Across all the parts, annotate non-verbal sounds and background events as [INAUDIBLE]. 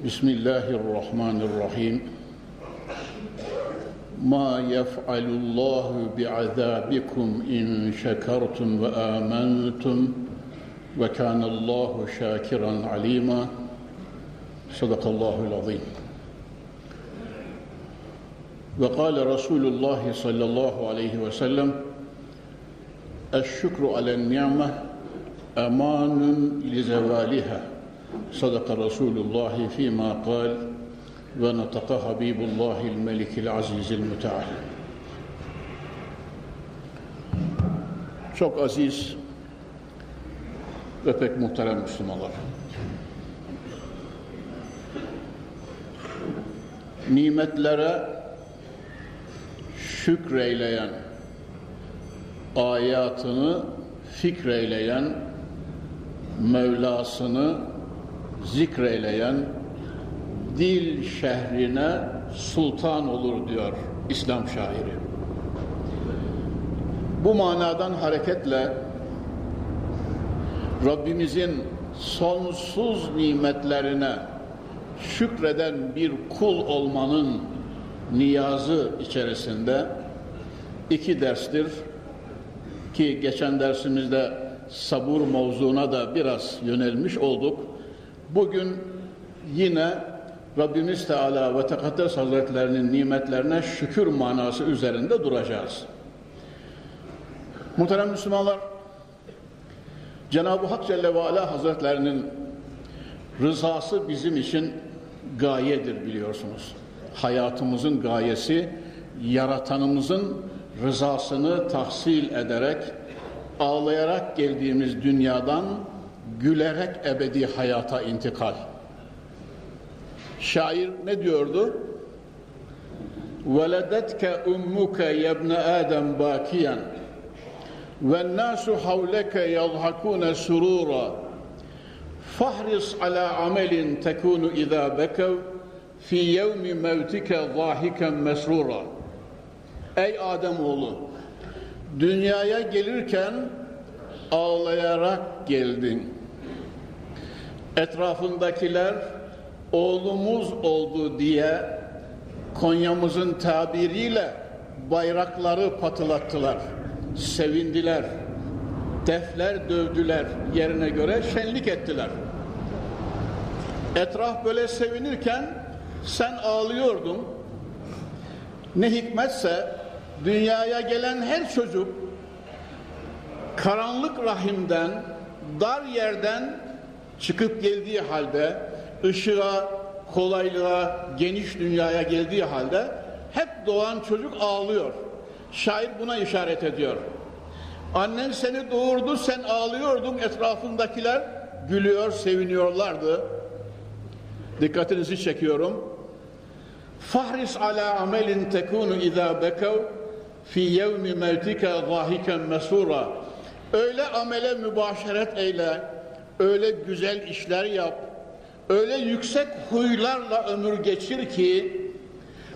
بسم الله الرحمن الرحيم. ما يفعل الله بعذابكم إن شكرتم وآمنتم وكان الله شاكرا عليما. صدق الله العظيم. وقال رسول الله صلى الله عليه وسلم الشكر على النعمة أمان لزوالها. صدق رسول الله فيما قال ونطق حبيب الله الملك العزيز المتعال Çok aziz ve pek muhterem Müslümanlar. Nimetlere şükreyleyen, ayatını fikreyleyen, Mevlasını zikreyleyen dil şehrine sultan olur diyor İslam şairi. Bu manadan hareketle Rabbimizin sonsuz nimetlerine şükreden bir kul olmanın niyazı içerisinde iki derstir ki geçen dersimizde sabur mevzuna da biraz yönelmiş olduk. Bugün yine Rabbimiz Teala ve Tekaddes Hazretlerinin nimetlerine şükür manası üzerinde duracağız. Muhterem Müslümanlar, Cenab-ı Hak Celle ve Ala Hazretlerinin rızası bizim için gayedir biliyorsunuz. Hayatımızın gayesi, yaratanımızın rızasını tahsil ederek, ağlayarak geldiğimiz dünyadan gülerek ebedi hayata intikal. Şair ne diyordu? وَلَدَتْكَ اُمُّكَ يَبْنَ آدَمْ بَاكِيًا وَالنَّاسُ حَوْلَكَ يَضْحَكُونَ سُرُورًا فَحْرِصْ عَلَى عَمَلٍ تَكُونُ اِذَا بَكَوْا فِي يَوْمِ مَوْتِكَ ضَاحِكًا مَسْرُورًا Ey Ademoğlu! Dünyaya gelirken ağlayarak geldin. Etrafındakiler oğlumuz oldu diye Konya'mızın tabiriyle bayrakları patılattılar. Sevindiler. Defler dövdüler yerine göre şenlik ettiler. Etraf böyle sevinirken sen ağlıyordun. Ne hikmetse dünyaya gelen her çocuk karanlık rahimden, dar yerden çıkıp geldiği halde, ışığa, kolaylığa, geniş dünyaya geldiği halde hep doğan çocuk ağlıyor. Şair buna işaret ediyor. Annen seni doğurdu, sen ağlıyordun, etrafındakiler gülüyor, seviniyorlardı. Dikkatinizi çekiyorum. Fahris ala amelin tekunu izâ bekav fi yevmi mevtike zâhiken mesûrâ Öyle amele mübaşeret eyle, öyle güzel işler yap, öyle yüksek huylarla ömür geçir ki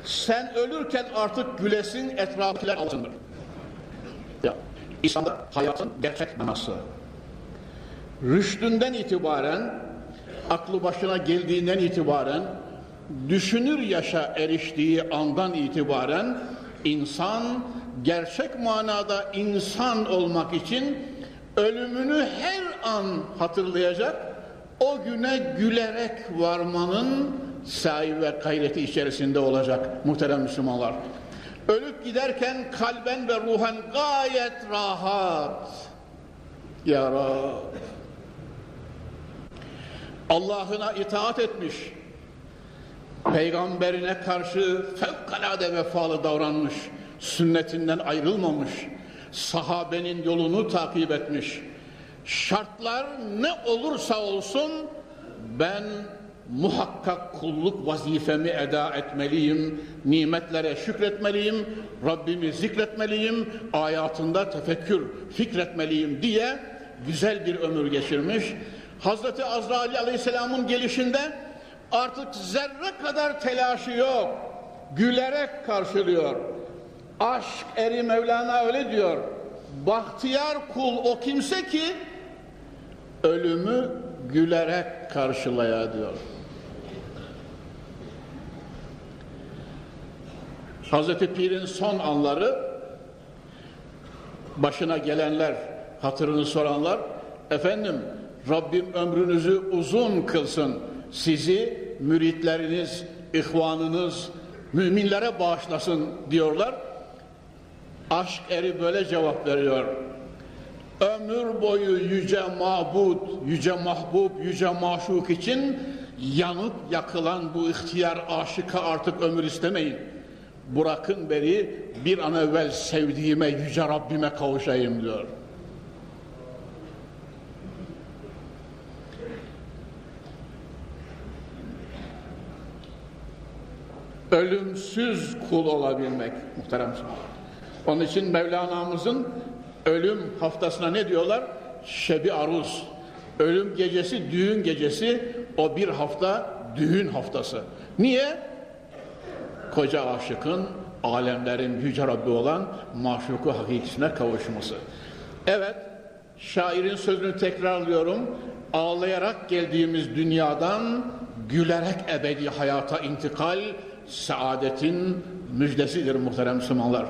sen ölürken artık gülesin etrafılar alınır. Ya, İslam'da hayatın gerçek manası. Rüştünden itibaren, aklı başına geldiğinden itibaren, düşünür yaşa eriştiği andan itibaren insan gerçek manada insan olmak için ölümünü her an hatırlayacak, o güne gülerek varmanın sahi ve gayreti içerisinde olacak muhterem Müslümanlar. Ölüp giderken kalben ve ruhen gayet rahat. Ya Rab. Allah'ına itaat etmiş, peygamberine karşı fevkalade vefalı davranmış, sünnetinden ayrılmamış, sahabenin yolunu takip etmiş. Şartlar ne olursa olsun ben muhakkak kulluk vazifemi eda etmeliyim, nimetlere şükretmeliyim, Rabbimi zikretmeliyim, hayatında tefekkür, fikretmeliyim diye güzel bir ömür geçirmiş. Hazreti Azrail Aleyhisselam'ın gelişinde artık zerre kadar telaşı yok. Gülerek karşılıyor. Aşk eri Mevlana öyle diyor. Bahtiyar kul o kimse ki ölümü gülerek karşılaya diyor. Hazreti Pir'in son anları başına gelenler, hatırını soranlar efendim Rabbim ömrünüzü uzun kılsın. Sizi müritleriniz, ihvanınız, müminlere bağışlasın diyorlar. Aşk eri böyle cevap veriyor. Ömür boyu yüce mabud, yüce mahbub, yüce maşuk için yanıp yakılan bu ihtiyar aşıka artık ömür istemeyin. Bırakın beni bir an evvel sevdiğime, yüce Rabbime kavuşayım diyor. Ölümsüz kul olabilmek muhterem Onun için Mevlana'mızın ölüm haftasına ne diyorlar? Şebi aruz. Ölüm gecesi, düğün gecesi, o bir hafta düğün haftası. Niye? Koca aşıkın, alemlerin yüce Rabbi olan maşuku hakikisine kavuşması. Evet, şairin sözünü tekrarlıyorum. Ağlayarak geldiğimiz dünyadan gülerek ebedi hayata intikal, saadetin müjdesidir muhterem Müslümanlar.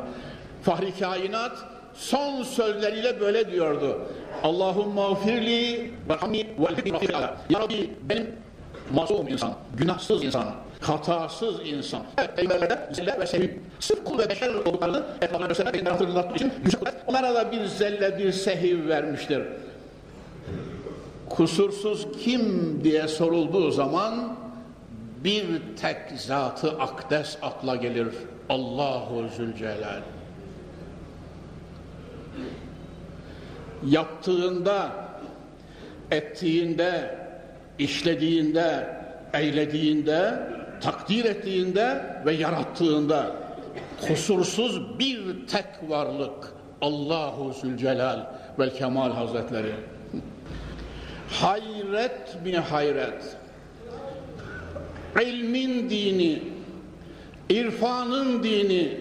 Fahri kainat son sözleriyle böyle diyordu. Allahumma ufirli rahmi ve Ya Rabbi benim masum insan, günahsız insan, hatasız insan. Evet, peygamberlerde zelle ve sevim. Sırf kul ve beşer olduklarını etrafına göstermek, beni hatırlatmak için kudret onlara da bir zelle, bir sehiv vermiştir. Kusursuz kim diye sorulduğu zaman bir tek zatı akdes akla gelir. Allahu Zülcelal. Yaptığında, ettiğinde, işlediğinde, eylediğinde, takdir ettiğinde ve yarattığında kusursuz bir tek varlık Allahu Zülcelal vel Kemal Hazretleri. Hayret mi hayret ilmin dini, irfanın dini,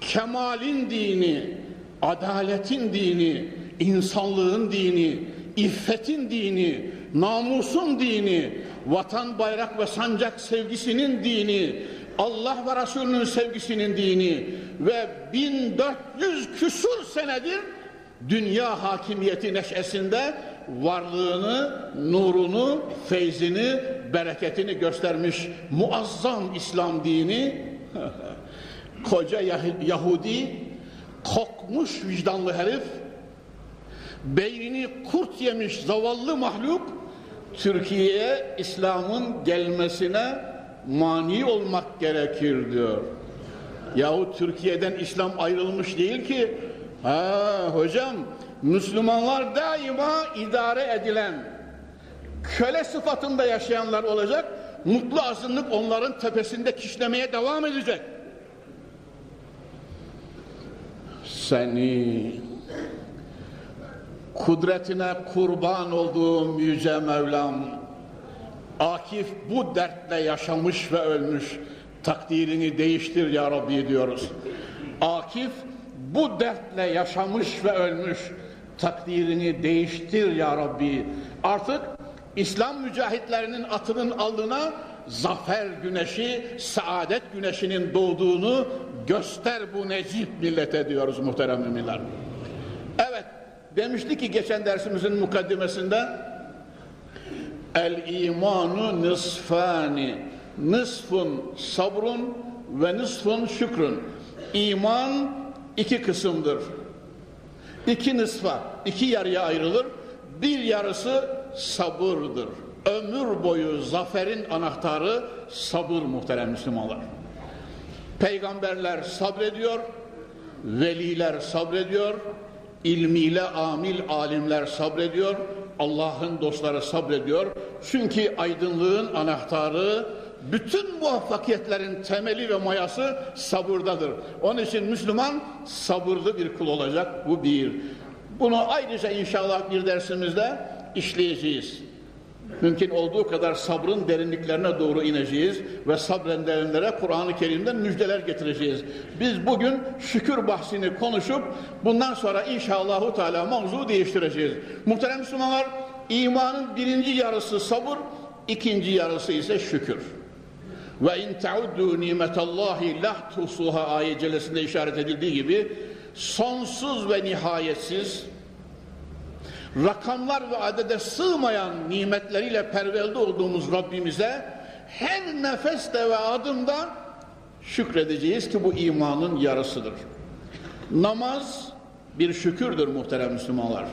kemalin dini, adaletin dini, insanlığın dini, iffetin dini, namusun dini, vatan, bayrak ve sancak sevgisinin dini, Allah ve Resulünün sevgisinin dini ve 1400 küsur senedir dünya hakimiyeti neşesinde varlığını, nurunu, feyzini, bereketini göstermiş muazzam İslam dini [LAUGHS] koca Yahudi kokmuş vicdanlı herif beynini kurt yemiş zavallı mahluk Türkiye'ye İslam'ın gelmesine mani olmak gerekir diyor. Yahu Türkiye'den İslam ayrılmış değil ki. Ha hocam Müslümanlar daima idare edilen köle sıfatında yaşayanlar olacak. Mutlu azınlık onların tepesinde kişlemeye devam edecek. Seni kudretine kurban olduğum yüce Mevlam Akif bu dertle yaşamış ve ölmüş takdirini değiştir ya Rabbi diyoruz. Akif bu dertle yaşamış ve ölmüş takdirini değiştir ya Rabbi. Artık İslam mücahitlerinin atının alına zafer güneşi, saadet güneşinin doğduğunu göster bu necip millete diyoruz muhterem müminler. Evet, demiştik ki geçen dersimizin mukaddimesinde El imanu nisfani Nisfun sabrun ve nisfun şükrün İman iki kısımdır. İki nısfa, iki yarıya ayrılır. Bir yarısı sabırdır. Ömür boyu zaferin anahtarı sabır muhterem Müslümanlar. Peygamberler sabrediyor, veliler sabrediyor, ilmiyle amil alimler sabrediyor, Allah'ın dostları sabrediyor. Çünkü aydınlığın anahtarı, bütün muvaffakiyetlerin temeli ve mayası sabırdadır. Onun için Müslüman sabırlı bir kul olacak. Bu bir. Bunu ayrıca inşallah bir dersimizde işleyeceğiz. Mümkün olduğu kadar sabrın derinliklerine doğru ineceğiz ve sabredenlere Kur'an-ı Kerim'den müjdeler getireceğiz. Biz bugün şükür bahsini konuşup bundan sonra inşallahu teala mavzu değiştireceğiz. Muhterem Müslümanlar imanın birinci yarısı sabır, ikinci yarısı ise şükür. Ve in tauddu nimetallahi la tusuha ayet işaret edildiği gibi sonsuz ve nihayetsiz rakamlar ve adede sığmayan nimetleriyle pervelde olduğumuz Rabbimize her nefeste ve adımda şükredeceğiz ki bu imanın yarısıdır. Namaz bir şükürdür muhterem Müslümanlar.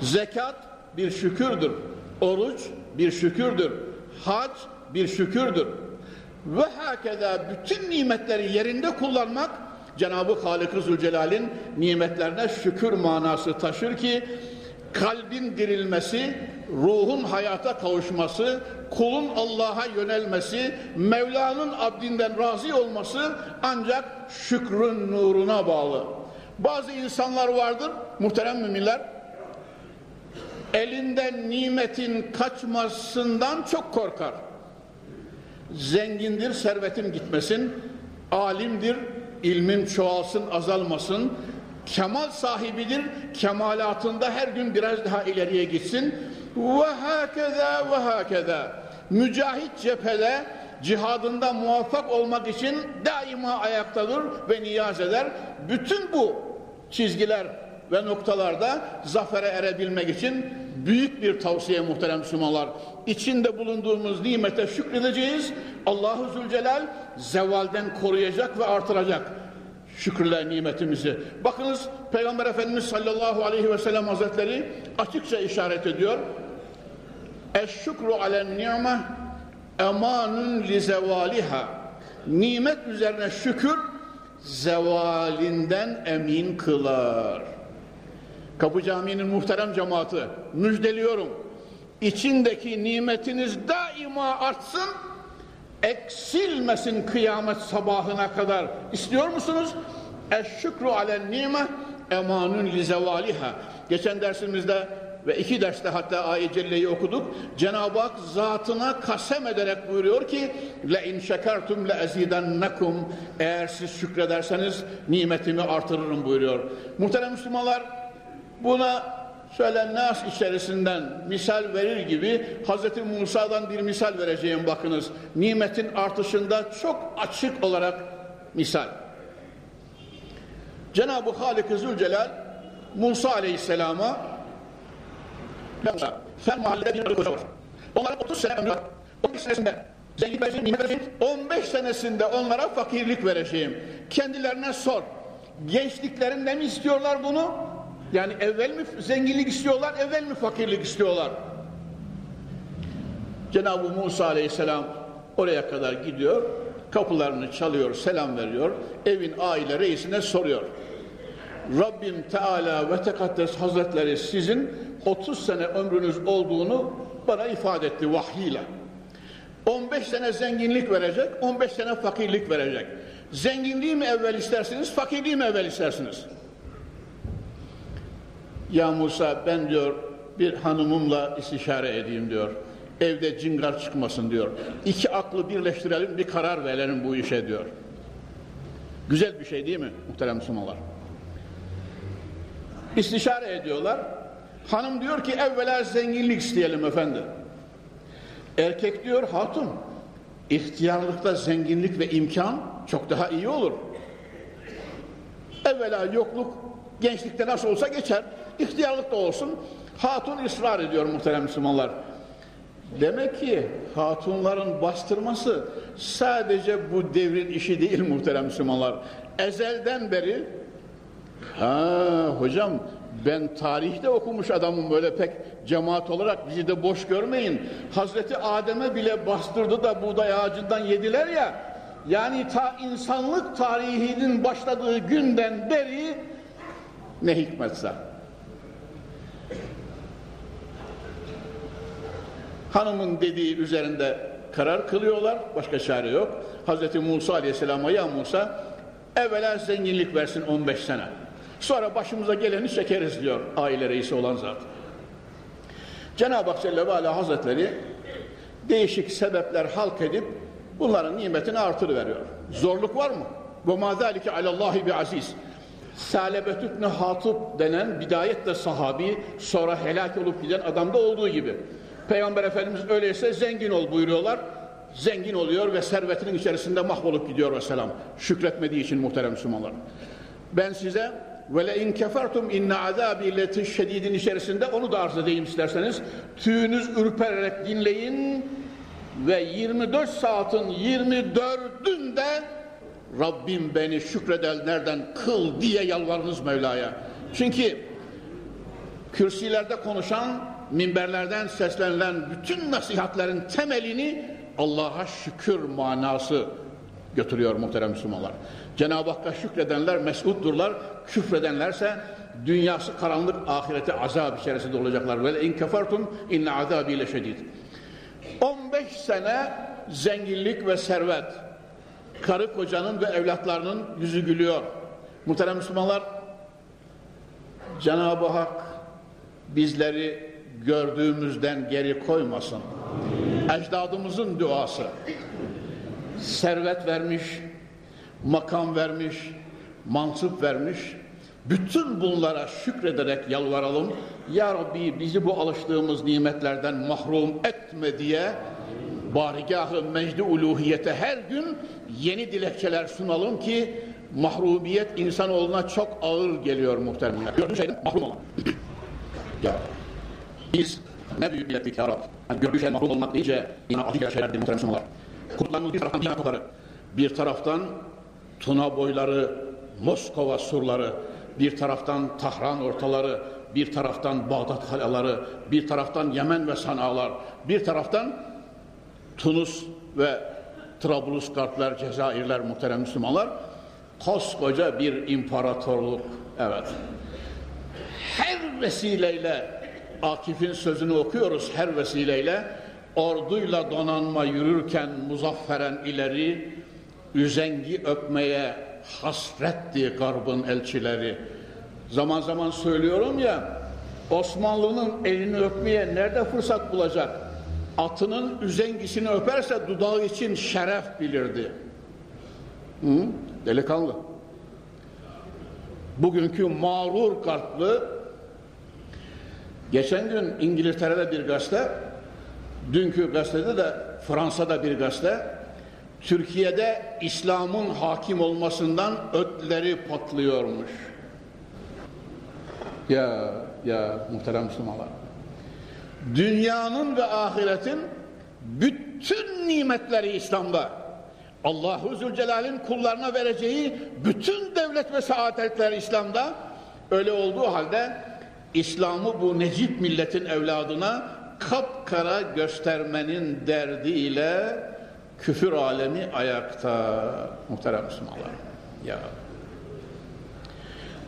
Zekat bir şükürdür. Oruç bir şükürdür. Hac bir şükürdür. Ve hakeza bütün nimetleri yerinde kullanmak Cenab-ı Halık-ı Zülcelal'in nimetlerine şükür manası taşır ki kalbin dirilmesi, ruhun hayata kavuşması, kulun Allah'a yönelmesi, Mevla'nın abdinden razı olması ancak şükrün nuruna bağlı. Bazı insanlar vardır, muhterem müminler, elinden nimetin kaçmasından çok korkar. Zengindir, servetim gitmesin, alimdir, ilmin çoğalsın, azalmasın, kemal sahibidir, kemalatında her gün biraz daha ileriye gitsin. Ve hakeza ve hakeza. Mücahit cephede cihadında muvaffak olmak için daima ayaktadır ve niyaz eder. Bütün bu çizgiler ve noktalarda zafere erebilmek için büyük bir tavsiye muhterem Müslümanlar. İçinde bulunduğumuz nimete şükredeceğiz. Allahu Zülcelal zevalden koruyacak ve artıracak şükürler nimetimizi. Bakınız Peygamber Efendimiz sallallahu aleyhi ve sellem hazretleri açıkça işaret ediyor. Eşşükru alen ni'me emanun li zevaliha. Nimet üzerine şükür zevalinden emin kılar. Kapı Camii'nin muhterem cemaati müjdeliyorum. İçindeki nimetiniz daima artsın, eksilmesin kıyamet sabahına kadar. İstiyor musunuz? Eşşükru alen nime emanun li zevaliha. Geçen dersimizde ve iki derste hatta ayet celleyi okuduk. Cenab-ı Hak zatına kasem ederek buyuruyor ki le in şekertum le ezidennekum eğer siz şükrederseniz nimetimi artırırım buyuruyor. Muhterem Müslümanlar buna şöyle nas içerisinden misal verir gibi Hz. Musa'dan bir misal vereceğim bakınız. Nimetin artışında çok açık olarak misal. Cenab-ı Halik-i Zülcelal Musa Aleyhisselam'a sen mahallede bir koca var. Onların 30 sene ömrü var. 15 senesinde zengin vereceğim, nimet vereceğim. 15 senesinde onlara fakirlik vereceğim. Kendilerine sor. Gençliklerinde mi istiyorlar bunu? Yani evvel mi zenginlik istiyorlar, evvel mi fakirlik istiyorlar? Cenab-ı Musa aleyhisselam oraya kadar gidiyor, kapılarını çalıyor, selam veriyor, evin aile reisine soruyor. Rabbim Teala ve Tekaddes Hazretleri sizin 30 sene ömrünüz olduğunu bana ifade etti vahyiyle. 15 sene zenginlik verecek, 15 sene fakirlik verecek. Zenginliği mi evvel istersiniz, fakirliği mi evvel istersiniz? Ya Musa ben diyor bir hanımımla istişare edeyim diyor. Evde cingar çıkmasın diyor. İki aklı birleştirelim bir karar verelim bu işe diyor. Güzel bir şey değil mi muhterem Müslümanlar? İstişare ediyorlar. Hanım diyor ki evvela zenginlik isteyelim efendi. Erkek diyor hatun ihtiyarlıkta zenginlik ve imkan çok daha iyi olur. Evvela yokluk gençlikte nasıl olsa geçer. İhtiyarlık da olsun. Hatun ısrar ediyor muhterem Müslümanlar. Demek ki hatunların bastırması sadece bu devrin işi değil muhterem Müslümanlar. Ezelden beri ha hocam ben tarihte okumuş adamım böyle pek cemaat olarak bizi de boş görmeyin. Hazreti Adem'e bile bastırdı da buğday ağacından yediler ya. Yani ta insanlık tarihinin başladığı günden beri ne hikmetse. Hanımın dediği üzerinde karar kılıyorlar. Başka çare yok. Hz. Musa Aleyhisselam'a ya Musa evvela zenginlik versin 15 sene. Sonra başımıza geleni çekeriz diyor aile reisi olan zat. Cenab-ı Hak Celle ve Ala Hazretleri değişik sebepler halk edip bunların nimetini artırıveriyor. Zorluk var mı? Ve ma zalike alallahi bi aziz. Salebet ibn Hatip denen bidayette sahabi sonra helak olup giden adamda olduğu gibi. Peygamber Efendimiz öyleyse zengin ol buyuruyorlar. Zengin oluyor ve servetinin içerisinde mahvolup gidiyor vesselam. Şükretmediği için muhterem Müslümanlar. Ben size ve le in kefertum inne azabi letişşedidin içerisinde onu da arz edeyim isterseniz. Tüyünüz ürpererek dinleyin ve 24 saatin 24'ünde Rabbim beni şükredenlerden kıl diye yalvarınız Mevla'ya. Çünkü kürsilerde konuşan, minberlerden seslenilen bütün nasihatlerin temelini Allah'a şükür manası götürüyor muhterem Müslümanlar. Cenab-ı Hakk'a şükredenler mesutdurlar, küfredenlerse dünyası karanlık, ahirete azap içerisinde olacaklar. Ve in kefertum inne azabi leşedid. 15 sene zenginlik ve servet. Karı kocanın ve evlatlarının yüzü gülüyor. Muhterem Müslümanlar, Cenab-ı Hak bizleri gördüğümüzden geri koymasın. Ecdadımızın duası. Servet vermiş, makam vermiş, mansıp vermiş. Bütün bunlara şükrederek yalvaralım. Ya Rabbi bizi bu alıştığımız nimetlerden mahrum etme diye barigahı mecdi uluhiyete her gün yeni dilekçeler sunalım ki mahrumiyet insanoğluna çok ağır geliyor muhtemelen. Gördüğün şeyden mahrum olmak. [CLEARS THROAT] ya biz ne büyük bir ettik ya Rabbi. Yani gördüğü şey mahrum olmak deyince yine acı şeylerdir muhtemelen Müslümanlar. Kurtlarımız bir taraftan Diyarbakır'ları, bir taraftan Tuna boyları, Moskova surları, bir taraftan Tahran ortaları, bir taraftan Bağdat kaleleri, bir taraftan Yemen ve Sanalar, bir taraftan Tunus ve Trablusgarplar, Cezayirler muhterem Müslümanlar koskoca bir imparatorluk. Evet. Her vesileyle Akif'in sözünü okuyoruz her vesileyle orduyla donanma yürürken muzafferen ileri üzengi öpmeye hasretti garbın elçileri. Zaman zaman söylüyorum ya Osmanlı'nın elini öpmeye nerede fırsat bulacak? Atının üzengisini öperse dudağı için şeref bilirdi. Hı? Delikanlı. Bugünkü mağrur kalpli geçen gün İngiltere'de bir gazete dünkü gazetede de Fransa'da bir gazete Türkiye'de İslam'ın hakim olmasından ötleri patlıyormuş. Ya ya muhterem Müslümanlar. Dünyanın ve ahiretin bütün nimetleri İslam'da. Allahu Zülcelal'in kullarına vereceği bütün devlet ve saadetler İslam'da. Öyle olduğu halde İslam'ı bu necip milletin evladına kapkara göstermenin derdiyle küfür alemi ayakta muhterem Müslümanlar. Ya.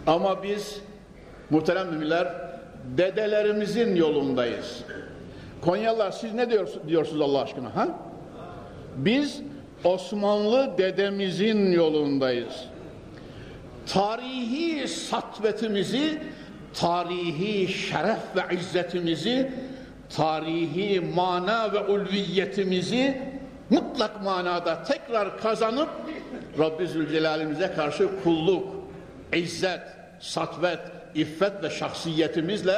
Ama biz muhterem müminler dedelerimizin yolundayız. Konyalılar siz ne diyorsunuz Allah aşkına? Ha? Biz Osmanlı dedemizin yolundayız. Tarihi satvetimizi, tarihi şeref ve izzetimizi, tarihi mana ve ulviyetimizi mutlak manada tekrar kazanıp Rabbi Zülcelal'imize karşı kulluk, izzet, satvet, iffet ve şahsiyetimizle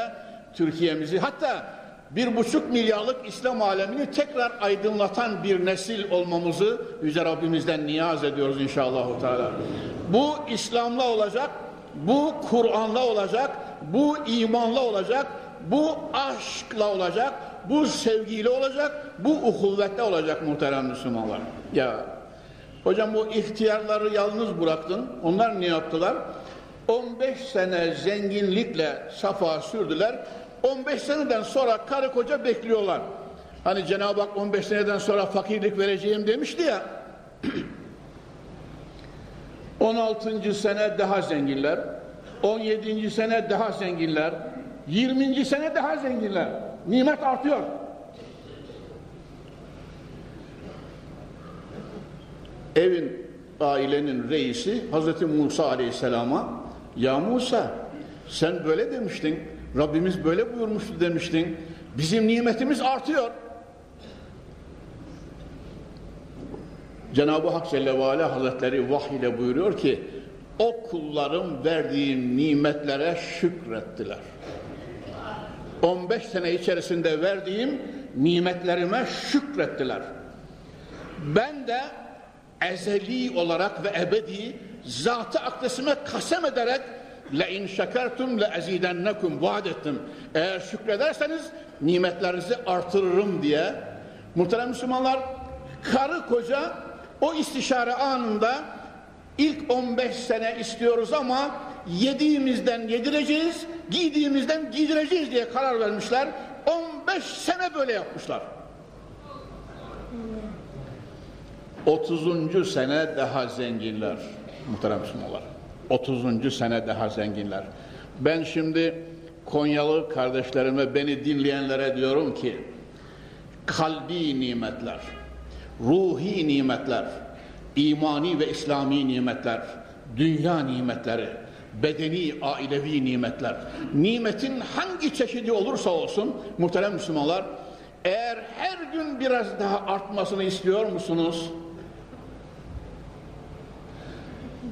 Türkiye'mizi hatta bir buçuk milyarlık İslam alemini tekrar aydınlatan bir nesil olmamızı Yüce Rabbimizden niyaz ediyoruz inşallah. Bu İslam'la olacak, bu Kur'an'la olacak, bu imanla olacak, bu aşkla olacak, bu sevgiyle olacak, bu uhuvvetle olacak muhterem Müslümanlar. Ya hocam bu ihtiyarları yalnız bıraktın. Onlar ne yaptılar? 15 sene zenginlikle safa sürdüler. 15 seneden sonra karı koca bekliyorlar. Hani Cenab-ı Hak 15 seneden sonra fakirlik vereceğim demişti ya. [CLEARS THROAT] 16. sene daha zenginler, 17. sene daha zenginler, 20. sene daha zenginler. Nimet artıyor. Evin, ailenin reisi Hz. Musa Aleyhisselam'a Ya Musa sen böyle demiştin, Rabbimiz böyle buyurmuştu demiştin, bizim nimetimiz artıyor. Cenab-ı Hak Celle ve Ala Hazretleri vahiy ile buyuruyor ki o kullarım verdiğim nimetlere şükrettiler. 15 sene içerisinde verdiğim nimetlerime şükrettiler. Ben de ezeli olarak ve ebedi zatı akdesime kasem ederek şekertum le ezidennekum vaat ettim. Eğer şükrederseniz nimetlerinizi artırırım diye. Muhterem Müslümanlar karı koca o istişare anında ilk 15 sene istiyoruz ama yediğimizden yedireceğiz, giydiğimizden giydireceğiz diye karar vermişler. 15 sene böyle yapmışlar. 30. sene daha zenginler muhterem Müslümanlar. 30. sene daha zenginler. Ben şimdi Konyalı kardeşlerime beni dinleyenlere diyorum ki kalbi nimetler, ruhi nimetler, imani ve İslami nimetler, dünya nimetleri, bedeni, ailevi nimetler, nimetin hangi çeşidi olursa olsun muhterem Müslümanlar, eğer her gün biraz daha artmasını istiyor musunuz?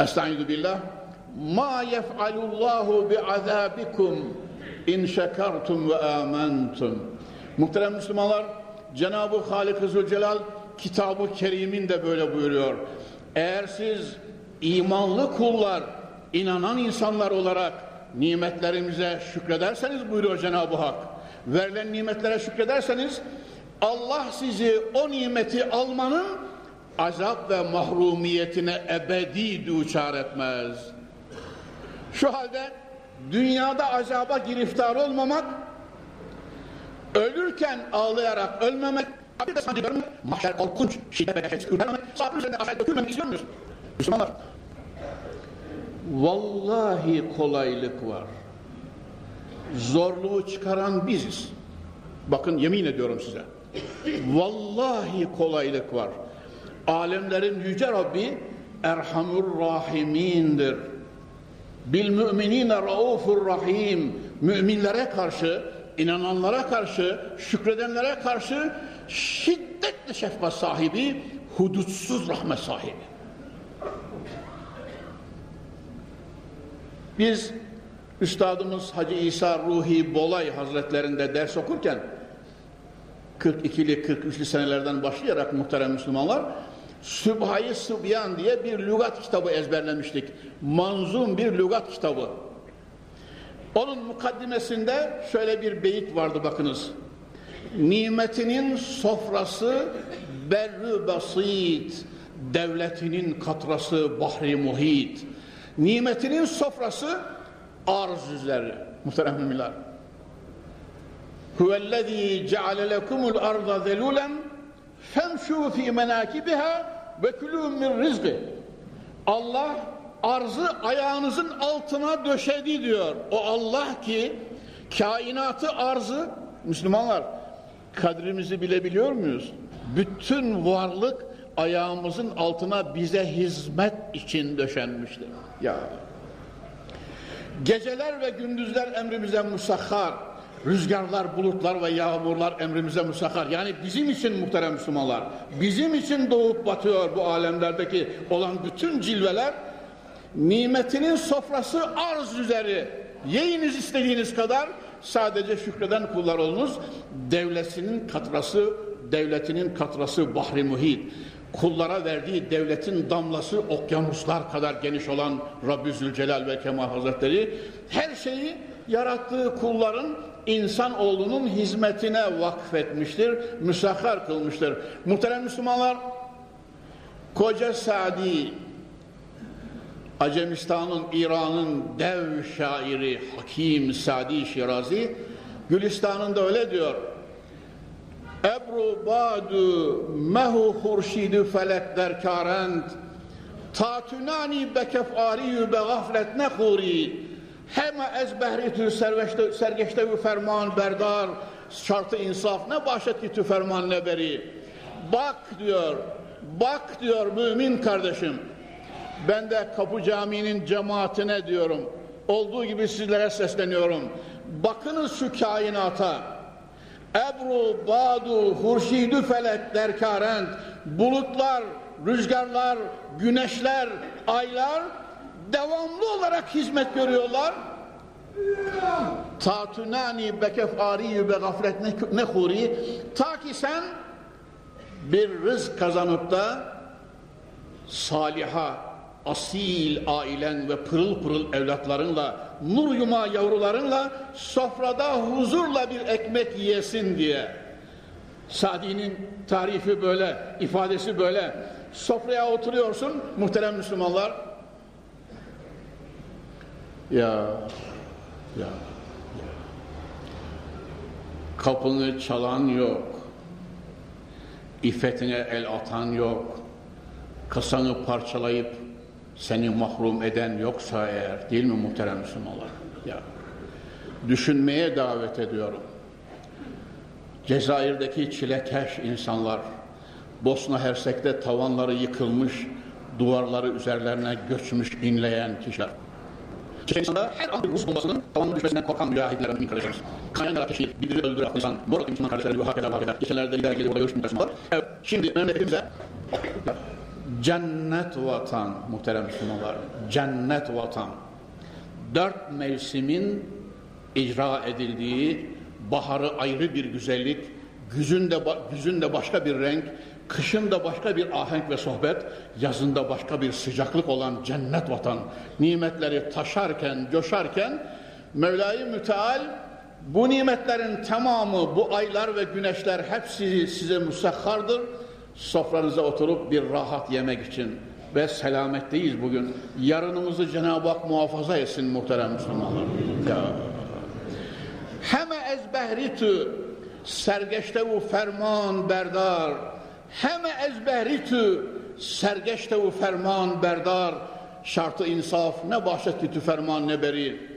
Estaizu billah. Ma yef'alullahu bi'azabikum in şekertum ve amentum. Muhterem Müslümanlar, Cenab-ı Halik-i Zülcelal kitabı kerimin de böyle buyuruyor. Eğer siz imanlı kullar, inanan insanlar olarak nimetlerimize şükrederseniz buyuruyor Cenab-ı Hak. Verilen nimetlere şükrederseniz Allah sizi o nimeti almanın azap ve mahrumiyetine ebedi duçar etmez. Şu halde dünyada azaba giriftar olmamak, ölürken ağlayarak ölmemek, bir de sanıyorum mahşer korkunç şiddet ve dehşet görmemek, sabrın üzerine aşağı dökülmemek istiyor muyuz? Müslümanlar, vallahi kolaylık var. Zorluğu çıkaran biziz. Bakın yemin ediyorum size. Vallahi kolaylık var. Alemlerin yüce Rabbi Erhamur Rahimindir. Bil müminine raufur rahim. Müminlere karşı, inananlara karşı, şükredenlere karşı şiddetli şefkat sahibi, hudutsuz rahmet sahibi. Biz Üstadımız Hacı İsa Ruhi Bolay Hazretlerinde ders okurken 42'li 43'lü senelerden başlayarak muhterem Müslümanlar Sübhayı Sıbyan diye bir lügat kitabı ezberlemiştik. Manzum bir lügat kitabı. Onun mukaddimesinde şöyle bir beyit vardı bakınız. Nimetinin sofrası berri basit, devletinin katrası bahri muhit. Nimetinin sofrası arz üzeri. Muhterem müminler. Huvellezî ceale lekumul arda zelûlen femşû fî menâkibiha ve külû min rizqi. Allah arzı ayağınızın altına döşedi diyor. O Allah ki kainatı arzı Müslümanlar kadrimizi bilebiliyor muyuz? Bütün varlık ayağımızın altına bize hizmet için döşenmiştir. Ya Geceler ve gündüzler emrimize musahhar. Rüzgarlar, bulutlar ve yağmurlar emrimize musahhar. Yani bizim için muhterem Müslümanlar, bizim için doğup batıyor bu alemlerdeki olan bütün cilveler, nimetinin sofrası arz üzeri. Yiyiniz istediğiniz kadar, sadece şükreden kullar olunuz. Devletinin katrası, devletinin katrası bahri muhit kullara verdiği devletin damlası okyanuslar kadar geniş olan Rabbi Zülcelal ve Kemal Hazretleri her şeyi yarattığı kulların insan oğlunun hizmetine vakfetmiştir, müsahhar kılmıştır. Muhterem Müslümanlar, Koca Sadi, Acemistan'ın, İran'ın dev şairi Hakim Sadi Şirazi, Gülistan'ın da öyle diyor. Ebru badu mehu hurşidü felek derkarend Tatunani bekefariyu be gaflet nehuri Heme ez behritü sergeçtevü ferman berdar Şartı insaf ne bahşet ki tü ferman ne beri Bak diyor Bak diyor mümin kardeşim. Ben de Kapı Camii'nin cemaatine diyorum. Olduğu gibi sizlere sesleniyorum. Bakınız şu kainata. Ebru, badu, hurşidü felek derkarent, bulutlar, rüzgarlar, güneşler, aylar devamlı olarak hizmet görüyorlar. Tatunani bekefari ve gaflet nehuri ta ki sen bir rızk kazanıp da saliha, asil ailen ve pırıl pırıl evlatlarınla, nur yuma yavrularınla sofrada huzurla bir ekmek yiyesin diye. Sadi'nin tarifi böyle, ifadesi böyle. Sofraya oturuyorsun muhterem Müslümanlar. Ya, ya, ya. Kapını çalan yok. İffetine el atan yok. Kasanı parçalayıp seni mahrum eden yoksa eğer değil mi muhterem Müslümanlar? Ya. Düşünmeye davet ediyorum. Cezayir'deki çilekeş insanlar, Bosna Hersek'te tavanları yıkılmış, duvarları üzerlerine göçmüş inleyen kişiler. Çeçenistan'da her an Rus bombasının tavanın düşmesinden korkan mücahitler mümin kardeşlerimiz. Kaynayan ateşi, birbiri öldüren insan, Morat Müslüman kardeşleri ve hakeler hakeler. Geçenlerde lider gelip orada görüşmüş Müslümanlar. Evet, şimdi memleketimize cennet vatan muhterem Müslümanlar, cennet vatan. Dört mevsimin icra edildiği, baharı ayrı bir güzellik, güzün de, güzün de başka bir renk, kışın da başka bir ahenk ve sohbet, yazında başka bir sıcaklık olan cennet vatan, nimetleri taşarken, coşarken, Mevla-i Müteal bu nimetlerin tamamı, bu aylar ve güneşler hepsi size musakhardır. Sofranıza oturup bir rahat yemek için. Ve selametteyiz bugün. Yarınımızı Cenab-ı Hak muhafaza etsin muhterem Müslümanlar. Heme ezbehritü sergeçtevu ferman berdar. Heme ezbehritü sergeçtevu ferman berdar. Şartı insaf ne bahşetti tü ferman ne beri.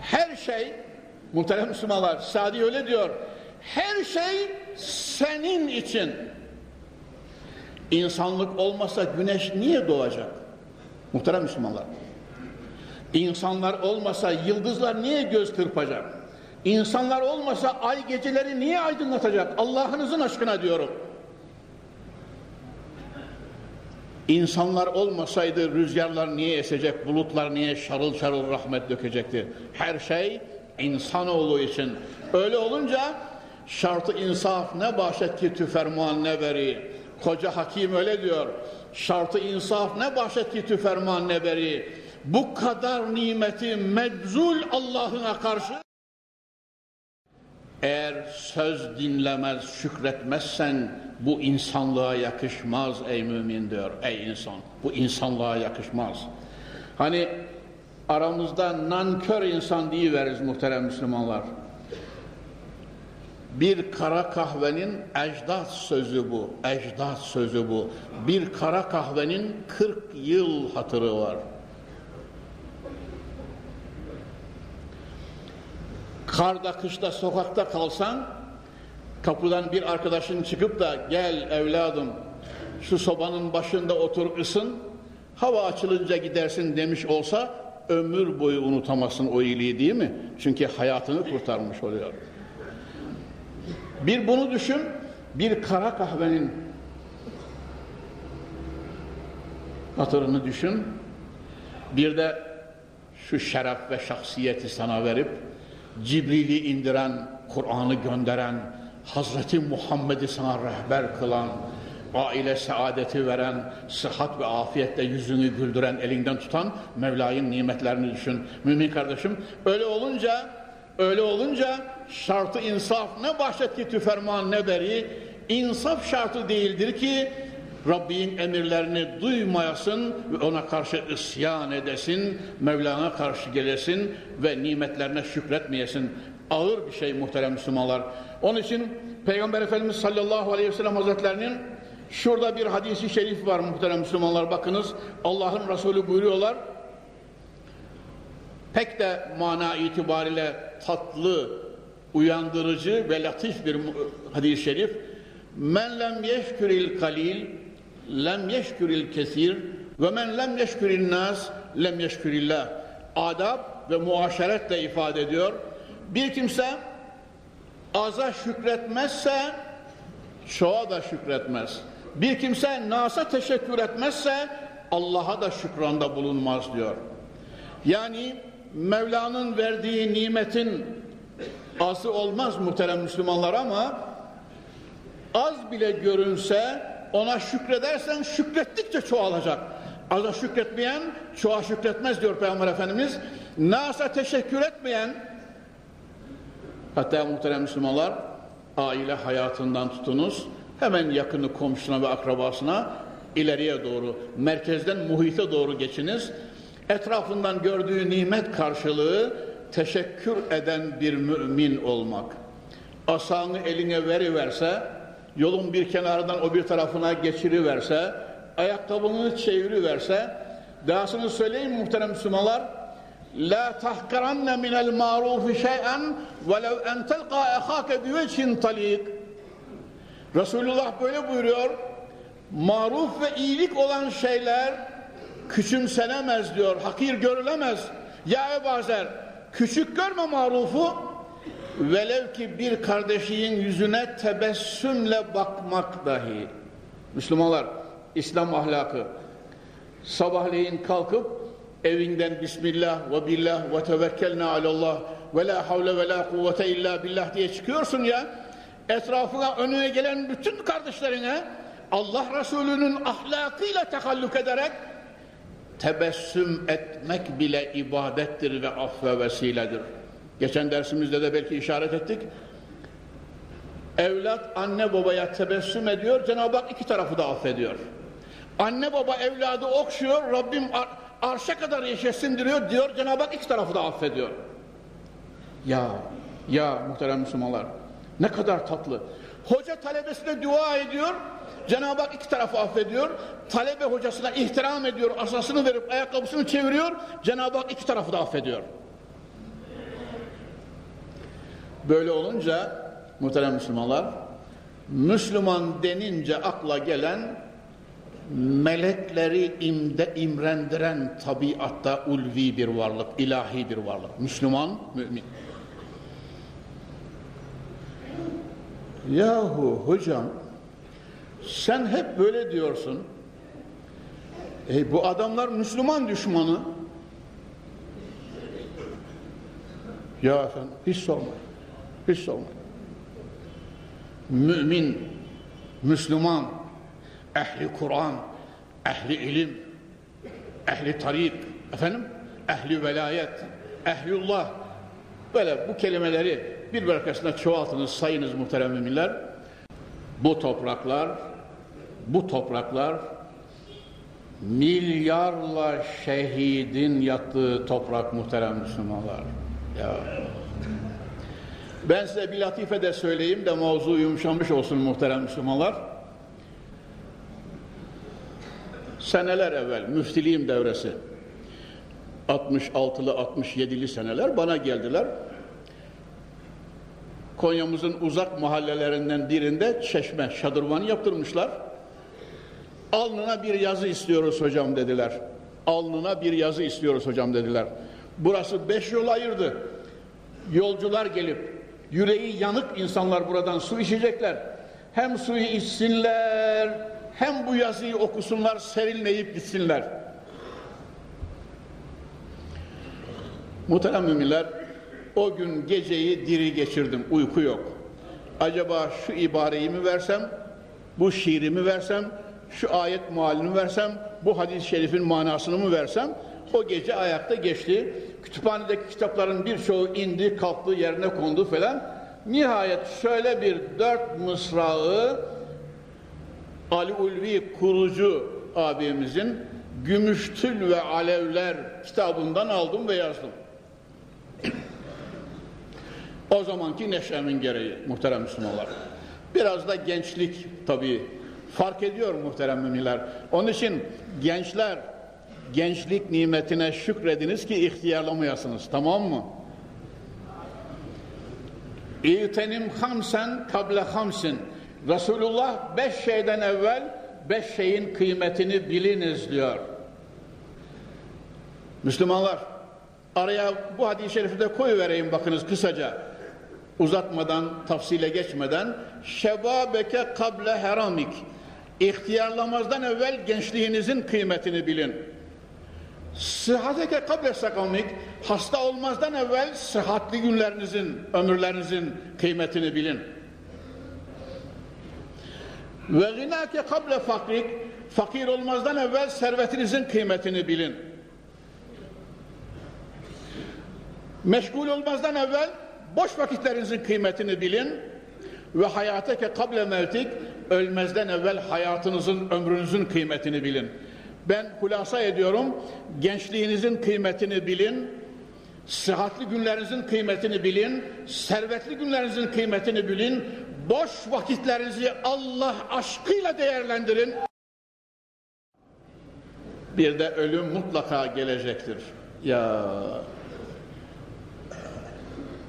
Her şey muhterem Müslümanlar Sadi öyle diyor her şey senin için insanlık olmasa güneş niye doğacak muhterem Müslümanlar İnsanlar olmasa yıldızlar niye göz kırpacak? İnsanlar olmasa ay geceleri niye aydınlatacak? Allah'ınızın aşkına diyorum. İnsanlar olmasaydı rüzgarlar niye esecek, bulutlar niye şarıl şarıl rahmet dökecekti? Her şey insanoğlu için. Öyle olunca şartı insaf ne bahşet ki tüferman ne veri. Koca hakim öyle diyor. Şartı insaf ne bahşet ki tüferman ne veri bu kadar nimeti meczul Allah'ına karşı eğer söz dinlemez, şükretmezsen bu insanlığa yakışmaz ey mümin diyor. Ey insan, bu insanlığa yakışmaz. Hani aramızda nankör insan veririz muhterem Müslümanlar. Bir kara kahvenin ecdat sözü bu, ecdat sözü bu. Bir kara kahvenin 40 yıl hatırı var. karda kışta sokakta kalsan kapıdan bir arkadaşın çıkıp da gel evladım şu sobanın başında otur ısın hava açılınca gidersin demiş olsa ömür boyu unutamazsın o iyiliği değil mi? Çünkü hayatını kurtarmış oluyor. Bir bunu düşün, bir kara kahvenin hatırını düşün, bir de şu şeref ve şahsiyeti sana verip Cibril'i indiren, Kur'an'ı gönderen, Hazreti Muhammed'i sana rehber kılan, aile saadeti veren, sıhhat ve afiyetle yüzünü güldüren, elinden tutan Mevla'nın nimetlerini düşün. Mümin kardeşim, öyle olunca, öyle olunca şartı insaf ne bahşetti tüferman ne beri, insaf şartı değildir ki Rabbin emirlerini duymayasın ve ona karşı isyan edesin, Mevlana karşı gelesin ve nimetlerine şükretmeyesin. Ağır bir şey muhterem Müslümanlar. Onun için Peygamber Efendimiz sallallahu aleyhi ve sellem hazretlerinin şurada bir hadisi şerif var muhterem Müslümanlar bakınız. Allah'ın Resulü buyuruyorlar. Pek de mana itibariyle tatlı uyandırıcı ve latif bir hadis-i şerif. Men lem yeşküril kalil, lem yeşküril kesir ve men lem yeşküril nas, lem yeşkürillah. Adab ve muaşeretle ifade ediyor. Bir kimse aza şükretmezse çoğa da şükretmez. Bir kimse nasa teşekkür etmezse Allah'a da şükranda bulunmaz diyor. Yani Mevla'nın verdiği nimetin azı olmaz muhterem Müslümanlar ama az bile görünse ona şükredersen şükrettikçe çoğalacak. Aza şükretmeyen çoğa şükretmez diyor Peygamber Efendimiz. Nasa teşekkür etmeyen hatta muhterem Müslümanlar aile hayatından tutunuz hemen yakını komşuna ve akrabasına ileriye doğru merkezden muhite doğru geçiniz etrafından gördüğü nimet karşılığı teşekkür eden bir mümin olmak. Asanı eline veriverse, yolun bir kenarından o bir tarafına geçiriverse, ayakkabını çeviriverse, dahasını söyleyeyim muhterem Müslümanlar, La tahkaranne minel marufi şey'en velev en telqa ehake bivechin talik. Resulullah böyle buyuruyor. Maruf ve iyilik olan şeyler küçümsenemez diyor, hakir görülemez. Ya Ebazer, küçük görme marufu, velev ki bir kardeşinin yüzüne tebessümle bakmak dahi. Müslümanlar, İslam ahlakı. Sabahleyin kalkıp evinden Bismillah ve billah ve tevekkelna alallah ve la havle ve la kuvvete illa billah diye çıkıyorsun ya etrafına önüne gelen bütün kardeşlerine Allah Resulü'nün ahlakıyla tekallük ederek tebessüm etmek bile ibadettir ve affe vesiledir. Geçen dersimizde de belki işaret ettik. Evlat anne babaya tebessüm ediyor, Cenab-ı Hak iki tarafı da affediyor. Anne baba evladı okşuyor, Rabbim ar arşa kadar yaşasındırıyor diyor, Cenab-ı Hak iki tarafı da affediyor. Ya, ya muhterem Müslümanlar, ne kadar tatlı. Hoca talebesine dua ediyor, Cenab-ı Hak iki tarafı affediyor. Talebe hocasına ihtiram ediyor, asasını verip ayakkabısını çeviriyor. Cenab-ı Hak iki tarafı da affediyor. Böyle olunca muhterem Müslümanlar, Müslüman denince akla gelen melekleri imde, imrendiren tabiatta ulvi bir varlık, ilahi bir varlık. Müslüman, mümin. Yahu hocam sen hep böyle diyorsun. E, bu adamlar Müslüman düşmanı. Ya efendim hiç sorma. Hiç sorma. Mümin, Müslüman, ehli Kur'an, ehli ilim, ehli tarik, efendim, ehli velayet, ehlullah. Böyle bu kelimeleri bir arkasına çoğaltınız, sayınız muhterem müminler. Bu topraklar bu topraklar milyarla şehidin yattığı toprak muhterem Müslümanlar. Ya. Ben size bir latife de söyleyeyim de mevzu yumuşamış olsun muhterem Müslümanlar. Seneler evvel müftiliğim devresi 66'lı 67'li seneler bana geldiler. Konya'mızın uzak mahallelerinden birinde çeşme, şadırvan yaptırmışlar. Alnına bir yazı istiyoruz hocam dediler. Alnına bir yazı istiyoruz hocam dediler. Burası beş yol ayırdı. Yolcular gelip yüreği yanık insanlar buradan su içecekler. Hem suyu içsinler hem bu yazıyı okusunlar serinleyip gitsinler. Muhterem müminler o gün geceyi diri geçirdim uyku yok. Acaba şu ibareyi mi versem bu şiiri mi versem şu ayet muhalini versem, bu hadis-i şerifin manasını mı versem, o gece ayakta geçti. Kütüphanedeki kitapların birçoğu indi, kalktı, yerine kondu falan. Nihayet şöyle bir dört mısrağı Ali Ulvi kurucu abimizin Gümüştül ve Alevler kitabından aldım ve yazdım. o zamanki neşemin gereği muhterem Müslümanlar. Biraz da gençlik tabii fark ediyor muhterem müminler. Onun için gençler gençlik nimetine şükrediniz ki ihtiyarlamayasınız. Tamam mı? İtenim hamsen kable hamsin. Resulullah beş şeyden evvel beş şeyin kıymetini biliniz diyor. Müslümanlar araya bu hadis-i şerifi de koyuvereyim bakınız kısaca. Uzatmadan, tafsile geçmeden. Şebabeke kable heramik. İhtiyarlamazdan evvel gençliğinizin kıymetini bilin. Sıhhateke kable sakamik. Hasta olmazdan evvel sıhhatli günlerinizin, ömürlerinizin kıymetini bilin. Ve gınake kable fakrik. Fakir olmazdan evvel servetinizin kıymetini bilin. Meşgul olmazdan evvel boş vakitlerinizin kıymetini bilin ve hayateke kable mevtik ölmezden evvel hayatınızın ömrünüzün kıymetini bilin. Ben hulasa ediyorum gençliğinizin kıymetini bilin sıhhatli günlerinizin kıymetini bilin servetli günlerinizin kıymetini bilin boş vakitlerinizi Allah aşkıyla değerlendirin bir de ölüm mutlaka gelecektir ya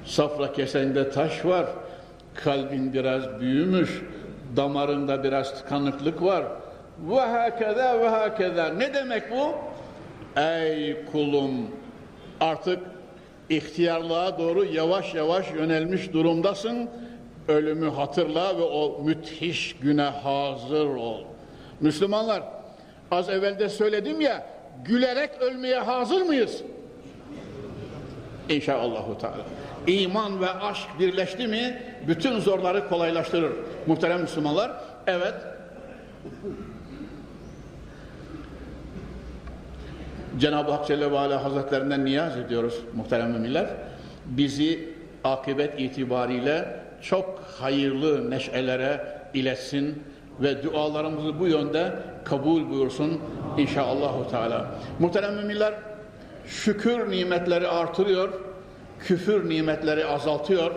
Safra kesende taş var. Kalbin biraz büyümüş. Damarında biraz tıkanıklık var. Ve hakeza ve hakeza. Ne demek bu? Ey kulum artık ihtiyarlığa doğru yavaş yavaş yönelmiş durumdasın. Ölümü hatırla ve o müthiş güne hazır ol. Müslümanlar az evvel de söyledim ya gülerek ölmeye hazır mıyız? İnşallahü Teala. İman ve aşk birleşti mi bütün zorları kolaylaştırır. Muhterem Müslümanlar, evet. Cenab-ı Hak Celle ve Ala Hazretlerinden niyaz ediyoruz muhterem müminler. Bizi akıbet itibariyle çok hayırlı neşelere iletsin ve dualarımızı bu yönde kabul buyursun inşallah. Teala. Muhterem müminler, şükür nimetleri artırıyor küfür nimetleri azaltıyor.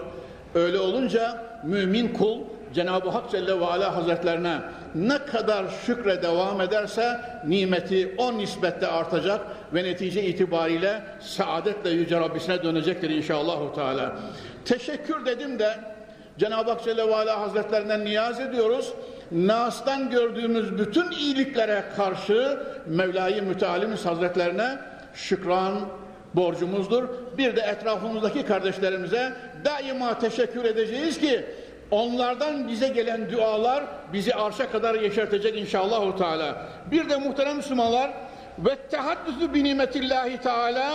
Öyle olunca mümin kul Cenab-ı Hak Celle ve Ala Hazretlerine ne kadar şükre devam ederse nimeti o nisbette artacak ve netice itibariyle saadetle Yüce Rabbisine dönecektir inşallah. Teala. Teşekkür dedim de Cenab-ı Hak Celle ve Ala Hazretlerinden niyaz ediyoruz. Nas'tan gördüğümüz bütün iyiliklere karşı Mevla-i Mütealimiz Hazretlerine şükran, borcumuzdur. Bir de etrafımızdaki kardeşlerimize daima teşekkür edeceğiz ki onlardan bize gelen dualar bizi arşa kadar yeşertecek inşallah. Teala. Bir de muhterem Müslümanlar ve tehaddüsü bi nimetillahi teala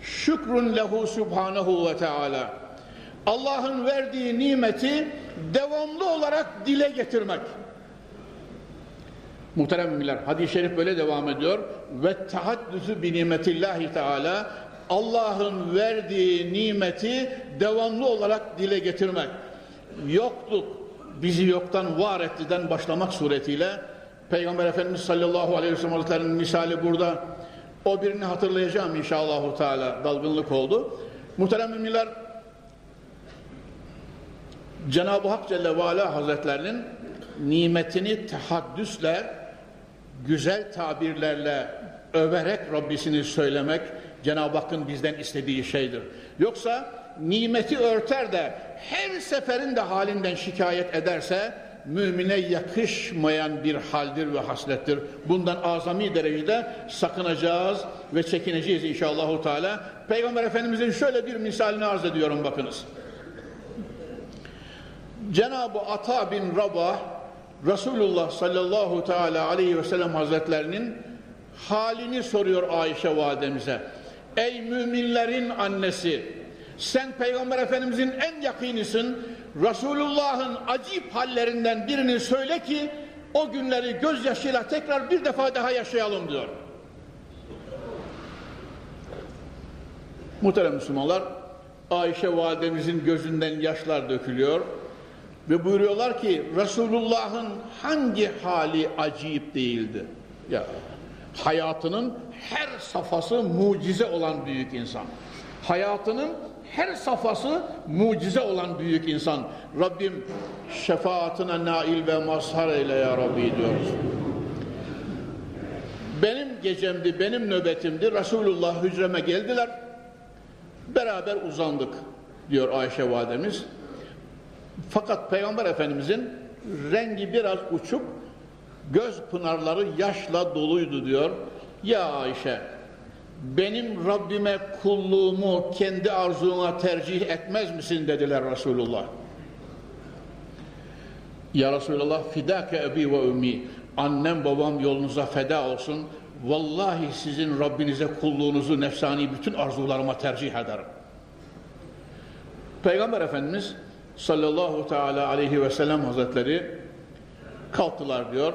şükrün lehu subhanahu ve teala. Allah'ın verdiği nimeti devamlı olarak dile getirmek. Muhterem müminler hadis-i şerif böyle devam ediyor. Ve tahaddüsü bi nimetillahi teala Allah'ın verdiği nimeti devamlı olarak dile getirmek. Yokluk bizi yoktan var ettiden başlamak suretiyle Peygamber Efendimiz sallallahu aleyhi ve sellem Hazretleri'nin misali burada o birini hatırlayacağım inşallah Teala dalgınlık oldu. Muhterem müminler Cenab-ı Hak Celle ve Ala Hazretlerinin nimetini tehaddüsle güzel tabirlerle överek Rabbisini söylemek Cenab-ı Hakk'ın bizden istediği şeydir. Yoksa nimeti örter de her seferinde halinden şikayet ederse mümine yakışmayan bir haldir ve haslettir. Bundan azami derecede sakınacağız ve çekineceğiz inşallah. Teala. Peygamber Efendimizin şöyle bir misalini arz ediyorum bakınız. Cenab-ı Ata bin Rabah Resulullah sallallahu teala aleyhi ve sellem hazretlerinin halini soruyor Ayşe validemize. Ey müminlerin annesi sen Peygamber Efendimizin en yakinisin Resulullah'ın acip hallerinden birini söyle ki o günleri gözyaşıyla tekrar bir defa daha yaşayalım diyor. Muhterem Müslümanlar Ayşe validemizin gözünden yaşlar dökülüyor ve buyuruyorlar ki Resulullah'ın hangi hali acayip değildi? Ya hayatının her safhası mucize olan büyük insan. Hayatının her safhası mucize olan büyük insan. Rabbim şefaatine nail ve mazhar eyle ya Rabbi diyoruz. Benim gecemdi, benim nöbetimdi. Resulullah hücreme geldiler. Beraber uzandık diyor Ayşe validemiz. Fakat Peygamber Efendimizin rengi biraz uçuk, göz pınarları yaşla doluydu diyor. Ya Ayşe, benim Rabbime kulluğumu kendi arzuna tercih etmez misin dediler Resulullah. Ya Resulallah fidâke ebi ve ümmi annem babam yolunuza feda olsun vallahi sizin Rabbinize kulluğunuzu nefsani bütün arzularıma tercih ederim. Peygamber Efendimiz sallallahu teala aleyhi ve sellem hazretleri kalktılar diyor.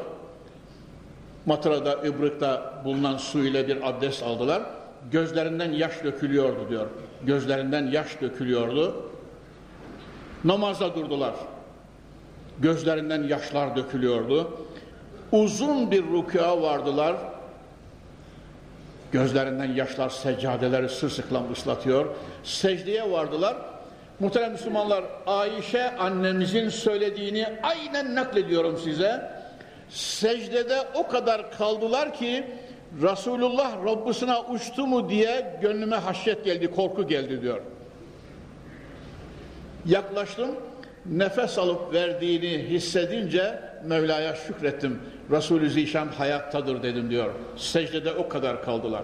Matıra'da, İbrık'ta bulunan su ile bir abdest aldılar. Gözlerinden yaş dökülüyordu diyor. Gözlerinden yaş dökülüyordu. Namazda durdular. Gözlerinden yaşlar dökülüyordu. Uzun bir rükûa vardılar. Gözlerinden yaşlar seccadeleri sırsıklam ıslatıyor. Secdeye vardılar. Muhterem Müslümanlar, Ayşe annemizin söylediğini aynen naklediyorum size. Secdede o kadar kaldılar ki Resulullah Rabbisine uçtu mu diye gönlüme haşyet geldi, korku geldi diyor. Yaklaştım, nefes alıp verdiğini hissedince Mevla'ya şükrettim. Resulü Zişan hayattadır dedim diyor. Secdede o kadar kaldılar.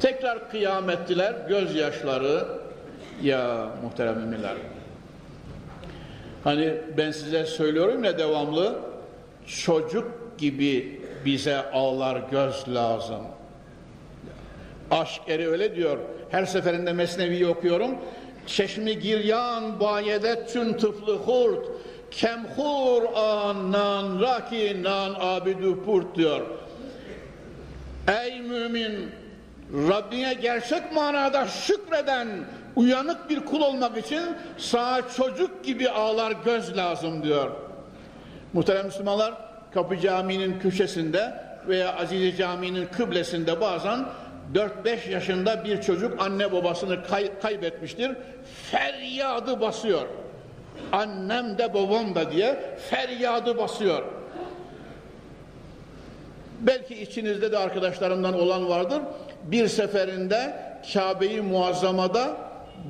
Tekrar kıyam ettiler, gözyaşları, ya muhterem müminler. Hani ben size söylüyorum ya devamlı çocuk gibi bize ağlar göz lazım. Aşk eri öyle diyor. Her seferinde Mesnevi okuyorum. Çeşmi giryan tün tıflı hurt kemhur anan rakinan abidu purt diyor. Ey mümin Rabbine gerçek manada şükreden uyanık bir kul olmak için sağ çocuk gibi ağlar göz lazım diyor. Muhterem Müslümanlar Kapı Camii'nin köşesinde veya Azize Camii'nin kıblesinde bazen 4-5 yaşında bir çocuk anne babasını kay kaybetmiştir. Feryadı basıyor. Annem de babam da diye feryadı basıyor. Belki içinizde de arkadaşlarımdan olan vardır. Bir seferinde Kabe-i Muazzama'da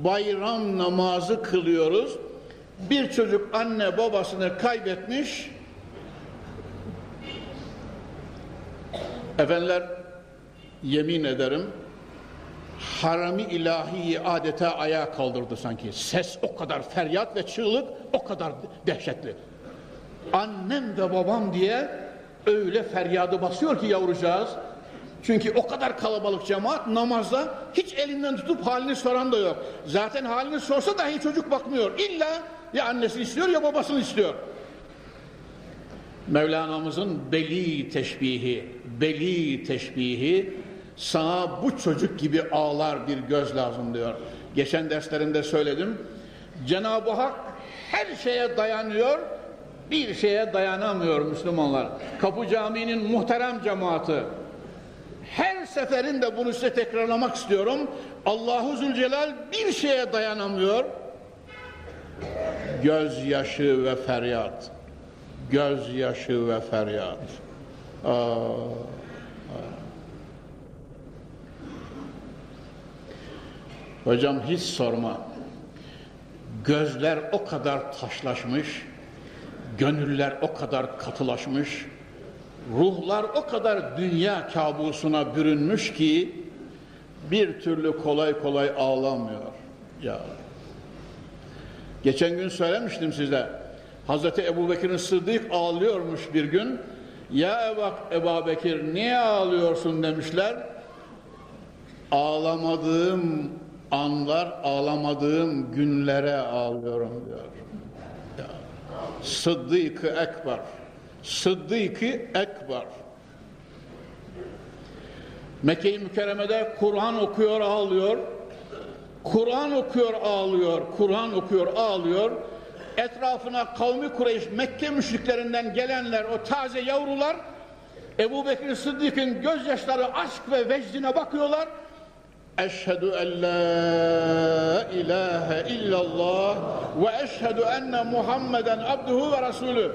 bayram namazı kılıyoruz. Bir çocuk anne babasını kaybetmiş. Efendiler yemin ederim harami ilahiyi adeta ayağa kaldırdı sanki. Ses o kadar feryat ve çığlık o kadar dehşetli. Annem ve babam diye öyle feryadı basıyor ki yavrucağız. Çünkü o kadar kalabalık cemaat namazda hiç elinden tutup halini soran da yok. Zaten halini sorsa dahi çocuk bakmıyor. İlla ya annesi istiyor ya babasını istiyor. Mevlana'mızın beli teşbihi, beli teşbihi sana bu çocuk gibi ağlar bir göz lazım diyor. Geçen derslerinde söyledim. Cenab-ı Hak her şeye dayanıyor, bir şeye dayanamıyor Müslümanlar. Kapı Camii'nin muhterem cemaati, her seferinde bunu size tekrarlamak istiyorum. Allahu Zülcelal bir şeye dayanamıyor. Gözyaşı ve feryat. Gözyaşı ve feryat. Aa, Hocam hiç sorma. Gözler o kadar taşlaşmış, gönüller o kadar katılaşmış, ruhlar o kadar dünya kabusuna bürünmüş ki bir türlü kolay kolay ağlamıyor. Ya. Geçen gün söylemiştim size. Hazreti Ebu Bekir'in Sıddık ağlıyormuş bir gün. Ya Ebu, Ebu Bekir niye ağlıyorsun demişler. Ağlamadığım anlar, ağlamadığım günlere ağlıyorum diyor. Sıddık-ı Ekber. Sıddık-ı Ekber. Mekke-i Mükerreme'de Kur'an okuyor ağlıyor. Kur'an okuyor ağlıyor. Kur'an okuyor ağlıyor. Etrafına kavmi Kureyş Mekke müşriklerinden gelenler o taze yavrular Ebu Bekir Sıddık'ın gözyaşları aşk ve vecdine bakıyorlar. Eşhedü en la ilahe illallah ve eşhedü enne Muhammeden abduhu ve rasulü.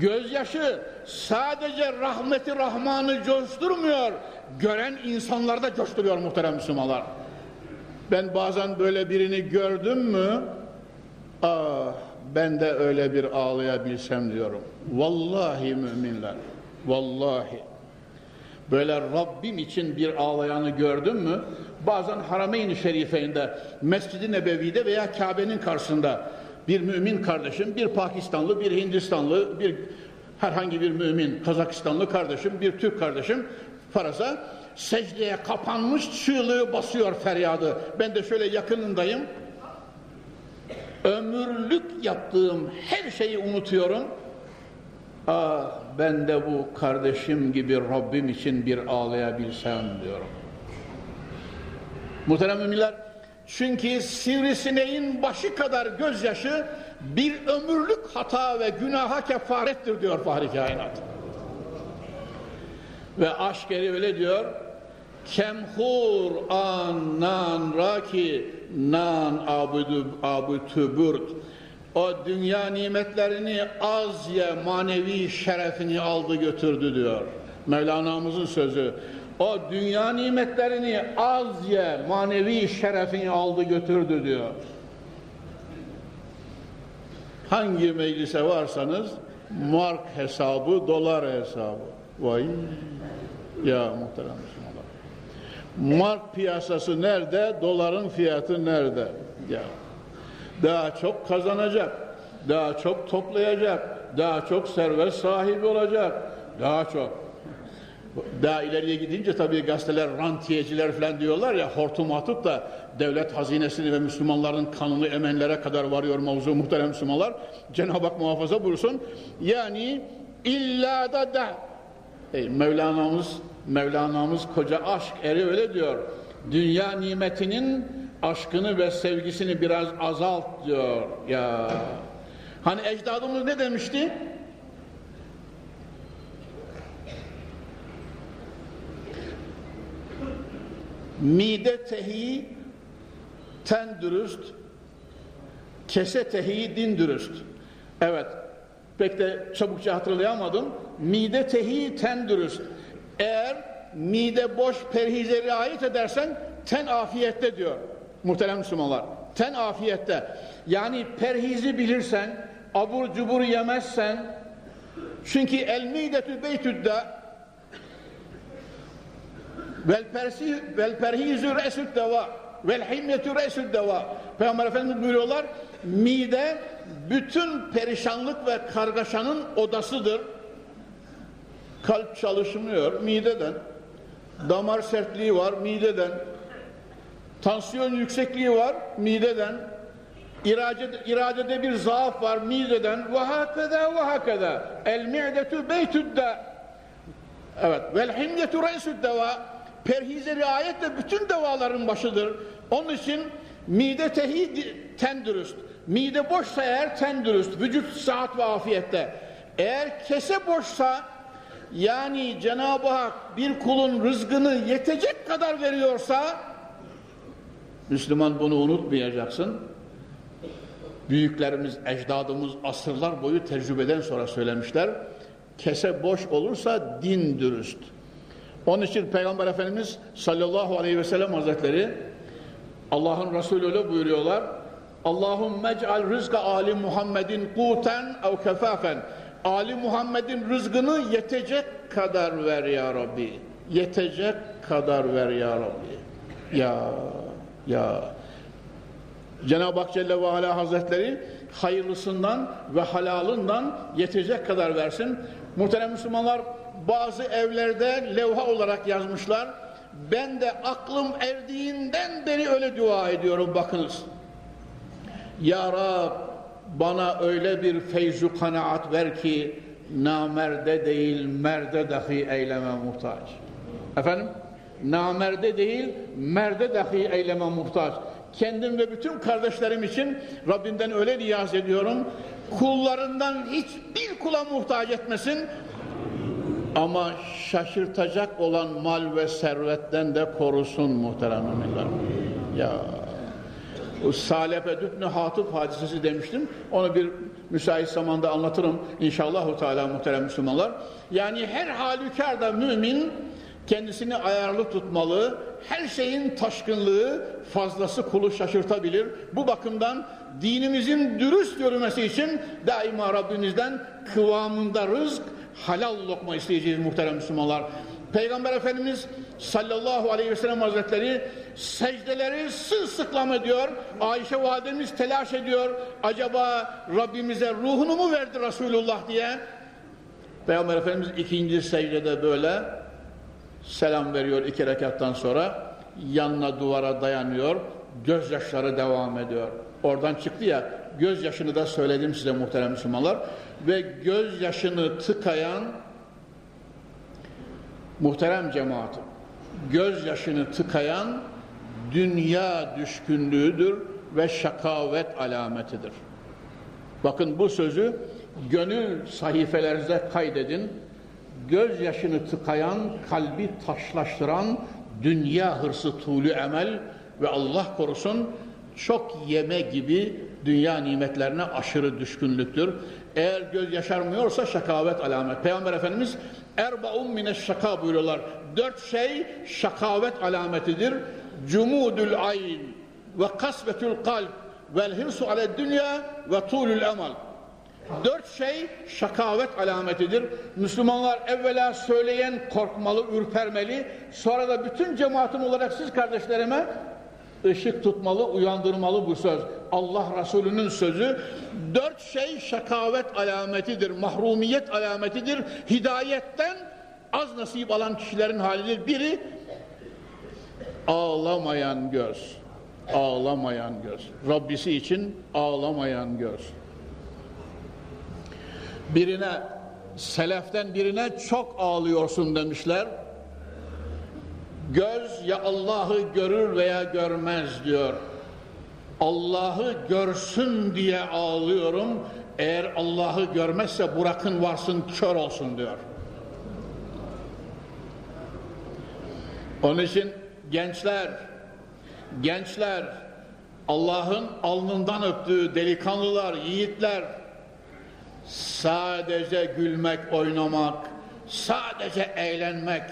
Gözyaşı sadece rahmeti Rahman'ı coşturmuyor, gören insanlarda coşturuyor muhterem Müslümanlar. Ben bazen böyle birini gördüm mü, Ah ben de öyle bir ağlayabilsem diyorum. Vallahi müminler. Vallahi. Böyle Rabbim için bir ağlayanı gördün mü? Bazen Harameyn-i Şerife'inde, Mescid-i Nebevi'de veya Kabe'nin karşısında bir mümin kardeşim, bir Pakistanlı, bir Hindistanlı, bir herhangi bir mümin, Kazakistanlı kardeşim, bir Türk kardeşim farasa secdeye kapanmış çığlığı basıyor feryadı. Ben de şöyle yakınındayım. Ömürlük yaptığım her şeyi unutuyorum. Ah ben de bu kardeşim gibi Rabbim için bir ağlayabilsem diyorum. Muhterem müminler, çünkü sivrisineğin başı kadar gözyaşı bir ömürlük hata ve günaha kefarettir diyor Fahri Kainat. Ve aşk eri öyle diyor, kemhur an nan raki nan abutuburt o dünya nimetlerini az ye manevi şerefini aldı götürdü diyor. Mevlana'mızın sözü. O dünya nimetlerini az ye manevi şerefini aldı götürdü diyor. Hangi meclise varsanız mark hesabı, dolar hesabı. Vay ya muhterem Müslümanlar. Mark piyasası nerede, doların fiyatı nerede? Ya daha çok kazanacak, daha çok toplayacak, daha çok servet sahibi olacak, daha çok. Daha ileriye gidince tabii gazeteler rantiyeciler falan diyorlar ya hortum atıp da devlet hazinesini ve Müslümanların kanını emenlere kadar varıyor mavzu muhterem Müslümanlar. Cenab-ı Hak muhafaza buyursun. Yani illa da da Ey Mevlana'mız Mevlana'mız koca aşk eri öyle diyor. Dünya nimetinin aşkını ve sevgisini biraz azalt diyor. Ya hani ecdadımız ne demişti? Mide tehi ten dürüst, kese tehi din dürüst. Evet, pek de çabukça hatırlayamadım. Mide tehi ten dürüst. Eğer mide boş perhize riayet edersen ten afiyette diyor muhterem Müslümanlar. Ten afiyette. Yani perhizi bilirsen, abur cubur yemezsen, çünkü el midetü beytüdde vel persi vel perhizü resüd deva vel himmetü resüd deva Peygamber Efendimiz buyuruyorlar mide bütün perişanlık ve kargaşanın odasıdır kalp çalışmıyor mideden damar sertliği var mideden tansiyon yüksekliği var mideden. İrade, iradede bir zaaf var mideden. Ve hakeda ve hakeda el mi'detu beytüdde. Evet vel himyetu re'süd deva perhize riayet de bütün devaların başıdır. Onun için mide tehi ten dürüst mide boşsa eğer ten dürüst vücut saat ve afiyette eğer kese boşsa yani Cenab-ı Hak bir kulun rızkını yetecek kadar veriyorsa Müslüman bunu unutmayacaksın. Büyüklerimiz, ecdadımız asırlar boyu tecrübeden sonra söylemişler. Kese boş olursa din dürüst. Onun için Peygamber Efendimiz sallallahu aleyhi ve sellem hazretleri Allah'ın Resulü öyle buyuruyorlar. Allahümme ec'al rızka Ali Muhammedin kuten ev kefafen. Ali Muhammed'in rızkını yetecek kadar ver ya Rabbi. Yetecek kadar ver ya Rabbi. Ya ya Cenab-ı Hak Celle ve Ala Hazretleri hayırlısından ve halalından yetecek kadar versin. Muhterem Müslümanlar bazı evlerde levha olarak yazmışlar. Ben de aklım erdiğinden beri öyle dua ediyorum bakınız. Ya Rab bana öyle bir feyzu kanaat ver ki namerde değil merde dahi eyleme muhtaç. Efendim? Namerde değil merde dahi eyleme muhtaç. Kendim ve bütün kardeşlerim için Rabbimden öyle niyaz ediyorum. Kullarından hiçbir kula muhtaç etmesin. Ama şaşırtacak olan mal ve servetten de korusun muhterem emirler. Ya Salep Dübnü Hatip hadisesi demiştim. Onu bir müsait zamanda anlatırım inşallah Teala muhterem Müslümanlar. Yani her halükarda mümin kendisini ayarlı tutmalı, her şeyin taşkınlığı fazlası kulu şaşırtabilir. Bu bakımdan dinimizin dürüst yürümesi için daima Rabbimizden kıvamında rızk, halal lokma isteyeceğiz muhterem Müslümanlar. Peygamber Efendimiz sallallahu aleyhi ve sellem hazretleri secdeleri sırılsıklam ediyor. Ayşe validemiz telaş ediyor. Acaba Rabbimize ruhunu mu verdi Resulullah diye. Peygamber Efendimiz ikinci secdede böyle selam veriyor iki rekattan sonra. Yanına duvara dayanıyor. Gözyaşları devam ediyor. Oradan çıktı ya gözyaşını da söyledim size muhterem Müslümanlar. Ve gözyaşını tıkayan muhterem cemaatim gözyaşını tıkayan dünya düşkünlüğüdür ve şakavet alametidir. Bakın bu sözü gönül sahifelerinize kaydedin. Gözyaşını tıkayan, kalbi taşlaştıran dünya hırsı tuğlu emel ve Allah korusun çok yeme gibi dünya nimetlerine aşırı düşkünlüktür. Eğer göz yaşarmıyorsa şakavet alamet. Peygamber Efendimiz erbaun mine şaka buyuruyorlar. Dört şey şakavet alametidir. Cumudul ayn ve kasvetül kalp vel hirsu ale dünya ve tulul emal. Dört şey şakavet alametidir. Müslümanlar evvela söyleyen korkmalı, ürpermeli. Sonra da bütün cemaatim olarak siz kardeşlerime ışık tutmalı, uyandırmalı bu söz. Allah Resulü'nün sözü. Dört şey şakavet alametidir, mahrumiyet alametidir. Hidayetten az nasip alan kişilerin halidir. Biri ağlamayan göz. Ağlamayan göz. Rabbisi için ağlamayan göz. Birine, seleften birine çok ağlıyorsun demişler. Göz ya Allah'ı görür veya görmez diyor. Allah'ı görsün diye ağlıyorum. Eğer Allah'ı görmezse bırakın varsın kör olsun diyor. Onun için gençler, gençler, Allah'ın alnından öptüğü delikanlılar, yiğitler, sadece gülmek, oynamak, sadece eğlenmek,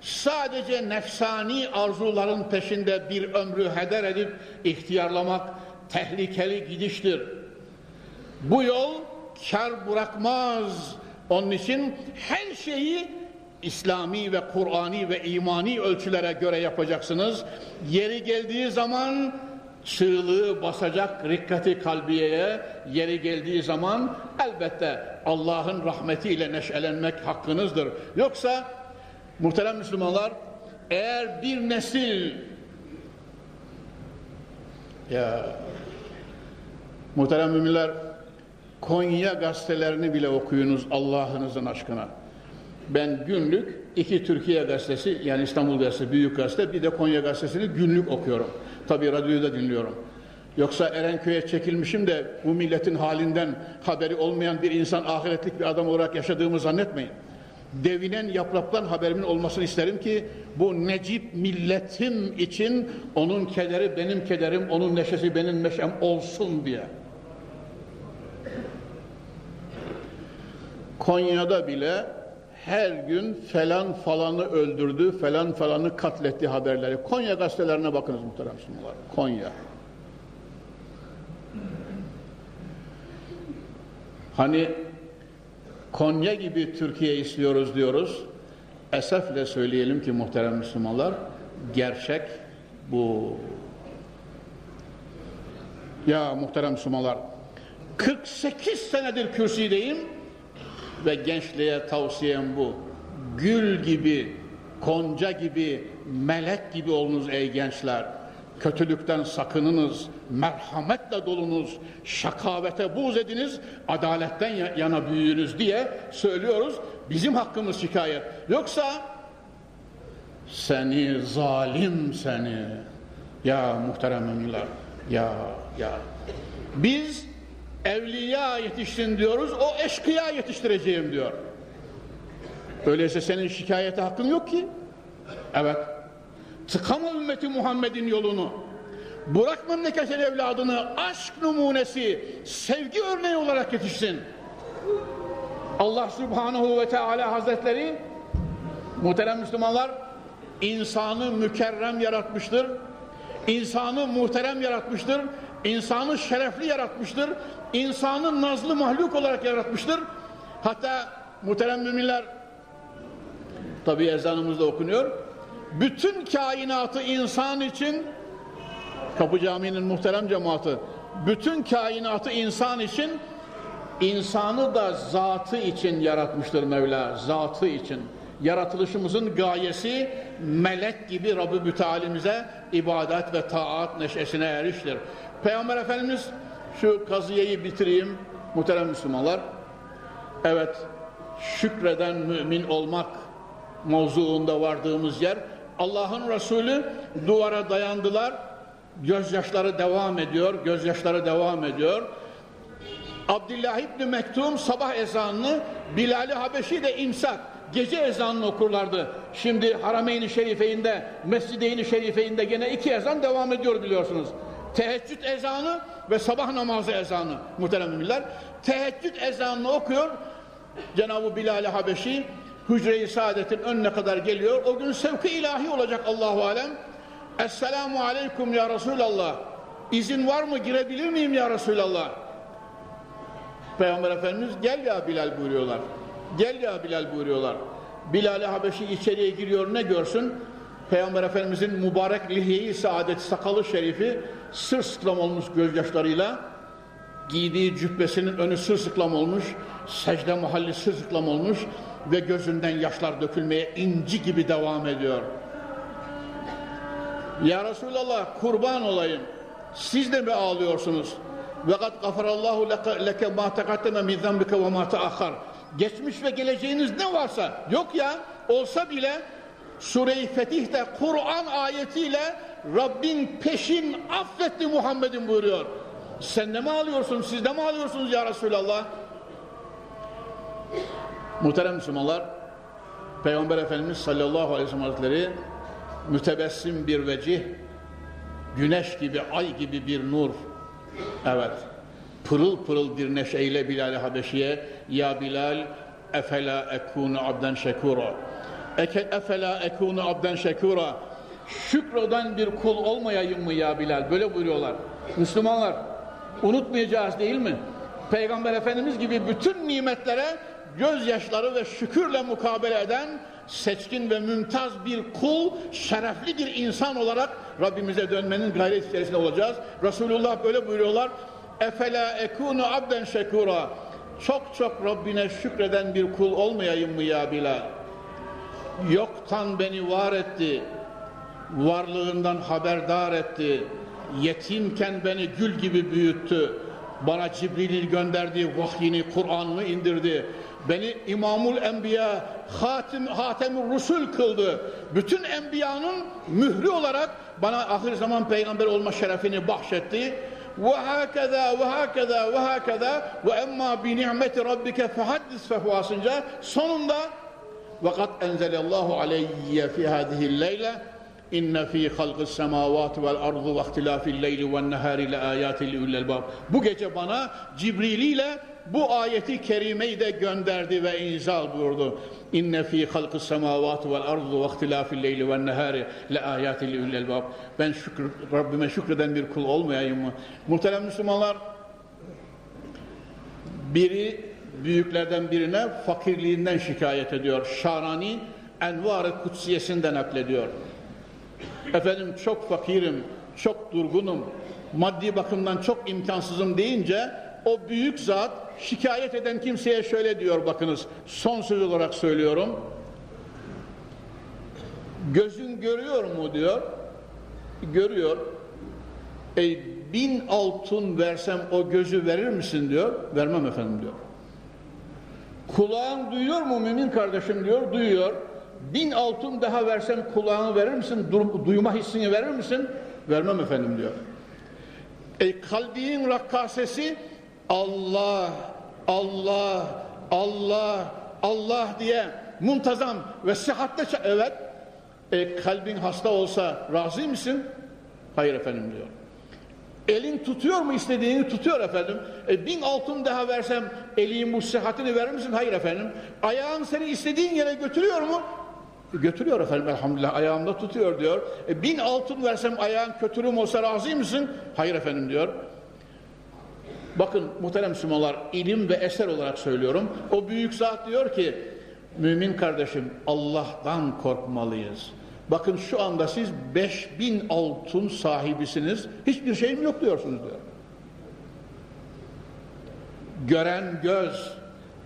sadece nefsani arzuların peşinde bir ömrü heder edip ihtiyarlamak tehlikeli gidiştir. Bu yol kar bırakmaz. Onun için her şeyi İslami ve Kur'ani ve imani ölçülere göre yapacaksınız. Yeri geldiği zaman çığlığı basacak rikkati kalbiyeye yeri geldiği zaman elbette Allah'ın rahmetiyle neşelenmek hakkınızdır. Yoksa muhterem Müslümanlar eğer bir nesil ya muhterem müminler Konya gazetelerini bile okuyunuz Allah'ınızın aşkına. Ben günlük iki Türkiye gazetesi yani İstanbul gazetesi büyük gazete bir de Konya gazetesini günlük okuyorum. Tabi radyoyu da dinliyorum. Yoksa Erenköy'e çekilmişim de bu milletin halinden haberi olmayan bir insan ahiretlik bir adam olarak yaşadığımı zannetmeyin. Devinen yapraktan haberimin olmasını isterim ki bu necip milletim için onun kederi benim kederim, onun neşesi benim neşem olsun diye. Konya'da bile her gün falan falanı öldürdü, falan falanı katletti haberleri. Konya gazetelerine bakınız muhterem sunumlar. Konya. Hani Konya gibi Türkiye istiyoruz diyoruz. Esefle söyleyelim ki muhterem Müslümanlar, gerçek bu. Ya muhterem Müslümanlar, 48 senedir kürsüdeyim ve gençliğe tavsiyem bu. Gül gibi, konca gibi, melek gibi olunuz ey gençler. Kötülükten sakınınız, merhametle dolunuz, şakavete buğz ediniz, adaletten yana büyüyünüz diye söylüyoruz. Bizim hakkımız şikayet. Yoksa seni zalim seni ya muhterem müminler ya ya biz evliya yetiştin diyoruz o eşkıya yetiştireceğim diyor öyleyse senin şikayete hakkın yok ki evet tıkama ümmeti Muhammed'in yolunu bırak memleketin evladını aşk numunesi sevgi örneği olarak yetişsin Allah Subhanahu ve Teala Hazretleri muhterem Müslümanlar insanı mükerrem yaratmıştır. İnsanı muhterem yaratmıştır. İnsanı şerefli yaratmıştır. İnsanı nazlı mahluk olarak yaratmıştır. Hatta muhterem müminler tabi ezanımızda okunuyor. Bütün kainatı insan için Kapı Camii'nin muhterem cemaati bütün kainatı insan için insanı da zatı için yaratmıştır Mevla. Zatı için. Yaratılışımızın gayesi melek gibi Rabbi Mütealimize ibadet ve taat neşesine eriştir. Peygamber Efendimiz şu kazıyeyi bitireyim muhterem Müslümanlar. Evet şükreden mümin olmak mevzuunda vardığımız yer Allah'ın Resulü duvara dayandılar gözyaşları devam ediyor gözyaşları devam ediyor Abdullah İbni Mektum sabah ezanını Bilal-i Habeşi de imsak gece ezanını okurlardı. Şimdi Harameyn-i Şerife'inde Mescid-i Şerife'inde gene iki ezan devam ediyor biliyorsunuz. Teheccüd ezanı ve sabah namazı ezanı muhterem müminler. Teheccüd ezanını okuyor. Cenab-ı Bilal-i Habeşi Hücre-i Saadet'in önüne kadar geliyor. O gün sevki ilahi olacak Allahu Alem. Esselamu Aleyküm ya Resulallah. İzin var mı girebilir miyim ya Resulallah? Peygamber Efendimiz gel ya Bilal buyuruyorlar. Gel ya Bilal buyuruyorlar. Bilal-i Habeşi içeriye giriyor ne görsün? Peygamber Efendimizin mübarek lihyeyi saadet sakalı şerifi sırsıklam olmuş gözyaşlarıyla giydiği cübbesinin önü sırsıklam olmuş secde mahalli sırsıklam olmuş ve gözünden yaşlar dökülmeye inci gibi devam ediyor. Ya Resulallah kurban olayım siz de mi ağlıyorsunuz? Ve kad gafarallahu leke ma tekaddeme min zembike ve ma. Geçmiş ve geleceğiniz ne varsa yok ya olsa bile Sure-i Fetih'te Kur'an ayetiyle Rabbin peşin affetti Muhammed'in buyuruyor. Sen de mi alıyorsun? Siz de mi alıyorsunuz ya Resulallah? Muhterem Müslümanlar Peygamber Efendimiz sallallahu aleyhi ve sellem Hazretleri mütebessim bir vecih güneş gibi, ay gibi bir nur Evet. Pırıl pırıl bir neşeyle Bilal-i Habeşi'ye Ya Bilal efela ekunu abden şekura efela ekunu abden şekura Şükreden bir kul olmayayım mı ya Bilal? Böyle buyuruyorlar. Müslümanlar unutmayacağız değil mi? Peygamber Efendimiz gibi bütün nimetlere gözyaşları ve şükürle mukabele eden seçkin ve mümtaz bir kul, şerefli bir insan olarak Rabbimize dönmenin gayret içerisinde olacağız. Resulullah böyle buyuruyorlar. Efela ekunu abden şekura. Çok çok Rabbine şükreden bir kul olmayayım mı ya Bilal? Yoktan beni var etti. Varlığından haberdar etti. Yetimken beni gül gibi büyüttü. Bana Cibril'in gönderdiği vahyini, Kur'an'ını indirdi beni İmamul Enbiya Hatim, Hatemur Rusul kıldı. Bütün enbiyanın mührü olarak bana ahir zaman peygamber olma şerefini bahşetti. Ve hakeza ve hakeza ve hakeza ve emma bi ni'meti rabbike fehaddis fehuasınca sonunda ve kad enzelallahu aleyye fi hadihi leyle inne fi halqis semavati vel ardı ve ihtilafil leyli ven nehari le ayatin li Bu gece bana Cibril ile bu ayeti kerimeyi de gönderdi ve inzal buyurdu. İnne fi halqis semavati vel ardı ve ihtilafil leyli ven nehari le ayatin li ulil albab. Ben şükür, Rabbime şükreden bir kul olmayayım mı? Muhterem Müslümanlar biri büyüklerden birine fakirliğinden şikayet ediyor. Şarani Envar-ı Kutsiyesi'nden naklediyor. Efendim çok fakirim, çok durgunum, maddi bakımdan çok imkansızım deyince o büyük zat şikayet eden kimseye şöyle diyor bakınız son söz olarak söylüyorum. Gözün görüyor mu diyor görüyor. E, bin altın versem o gözü verir misin diyor vermem efendim diyor. Kulağın duyuyor mu mümin kardeşim diyor duyuyor bin altın daha versem kulağını verir misin duyma hissini verir misin vermem efendim diyor e, kalbinin rakkasesi Allah, Allah, Allah, Allah diye muntazam ve sıhhatte evet e, kalbin hasta olsa razı mısın? Hayır efendim diyor. Elin tutuyor mu istediğini tutuyor efendim. E, bin altın daha versem elin bu sıhhatini verir misin? Hayır efendim. Ayağın seni istediğin yere götürüyor mu? Götürüyor efendim elhamdülillah ayağımda tutuyor diyor. E, bin altın versem ayağın kötülüğüm olsa razı mısın? Hayır efendim diyor. Bakın muhterem Müslümanlar ilim ve eser olarak söylüyorum. O büyük zat diyor ki mümin kardeşim Allah'tan korkmalıyız. Bakın şu anda siz 5000 altın sahibisiniz. Hiçbir şeyim yok diyorsunuz diyor. Gören göz,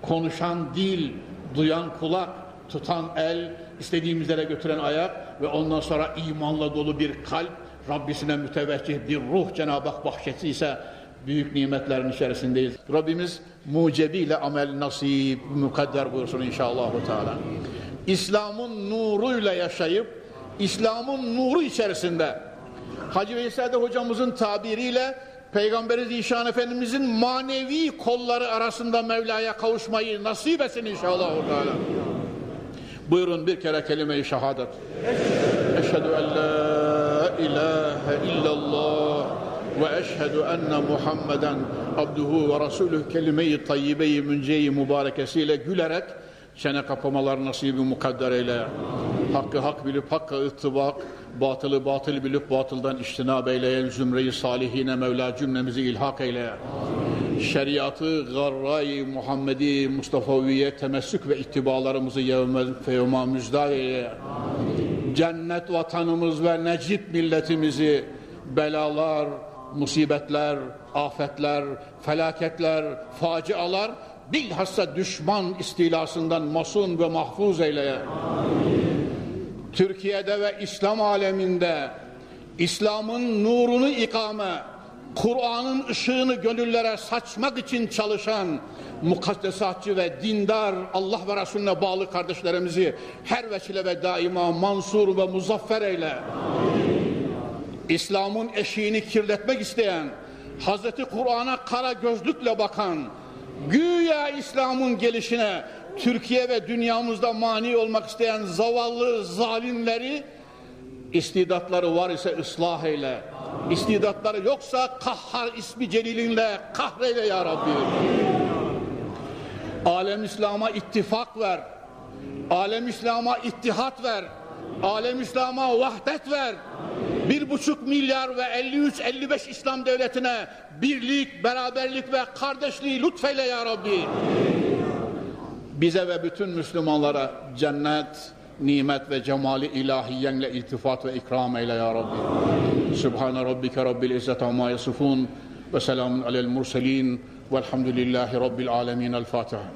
konuşan dil, duyan kulak, tutan el, istediğimiz yere götüren ayak ve ondan sonra imanla dolu bir kalp, Rabbisine müteveccih bir ruh Cenab-ı Hak bahşettiyse büyük nimetlerin içerisindeyiz. Rabbimiz mucebiyle amel nasip mukadder buyursun inşallah. Teala. İslam'ın nuruyla yaşayıp İslam'ın nuru içerisinde Hacı Veysade hocamızın tabiriyle Peygamberi Zişan Efendimizin manevi kolları arasında Mevla'ya kavuşmayı nasip etsin inşallah. Teala. Buyurun bir kere kelime-i şehadet. Eşhedü en la ilahe illallah ve eşhedü enne Muhammeden abduhu ve rasulüh kelime-i tayyibe-i münce-i mübarekesiyle gülerek çene kapamalar nasibi mukadder eyle. Hakkı hak bilip hakka ıttibak, batılı batıl bilip batıldan iştinab eyleyen zümreyi salihine Mevla cümlemizi ilhak eyle. Şeriatı garray Muhammedi Mustafa'viye temessük ve ittibalarımızı yevme feyuma müjdat eyle. Cennet vatanımız ve necip milletimizi belalar, musibetler, afetler, felaketler, facialar bilhassa düşman istilasından masun ve mahfuz eyle. Türkiye'de ve İslam aleminde İslam'ın nurunu ikame, Kur'an'ın ışığını gönüllere saçmak için çalışan mukaddesatçı ve dindar Allah ve Resulüne bağlı kardeşlerimizi her vesile ve daima mansur ve muzaffer eyle. İslam'ın eşiğini kirletmek isteyen, Hazreti Kur'an'a kara gözlükle bakan, güya İslam'ın gelişine Türkiye ve dünyamızda mani olmak isteyen zavallı zalimleri istidatları var ise ıslah eyle. İstidatları yoksa kahhar ismi celilinle kahreyle ya Rabbi. Alem İslam'a ittifak ver. Alem İslam'a ittihat ver. Alem İslam'a vahdet ver. Bir buçuk milyar ve 53-55 İslam devletine birlik, beraberlik ve kardeşliği lütfeyle ya Rabbi. Bize ve bütün Müslümanlara cennet, نعمت و جمال الهیان لالتفات و اکرام ایلا یا سبحان ربك رب العزة ما يصفون وسلام على المرسلين والحمد لله رب العالمين الفاتحه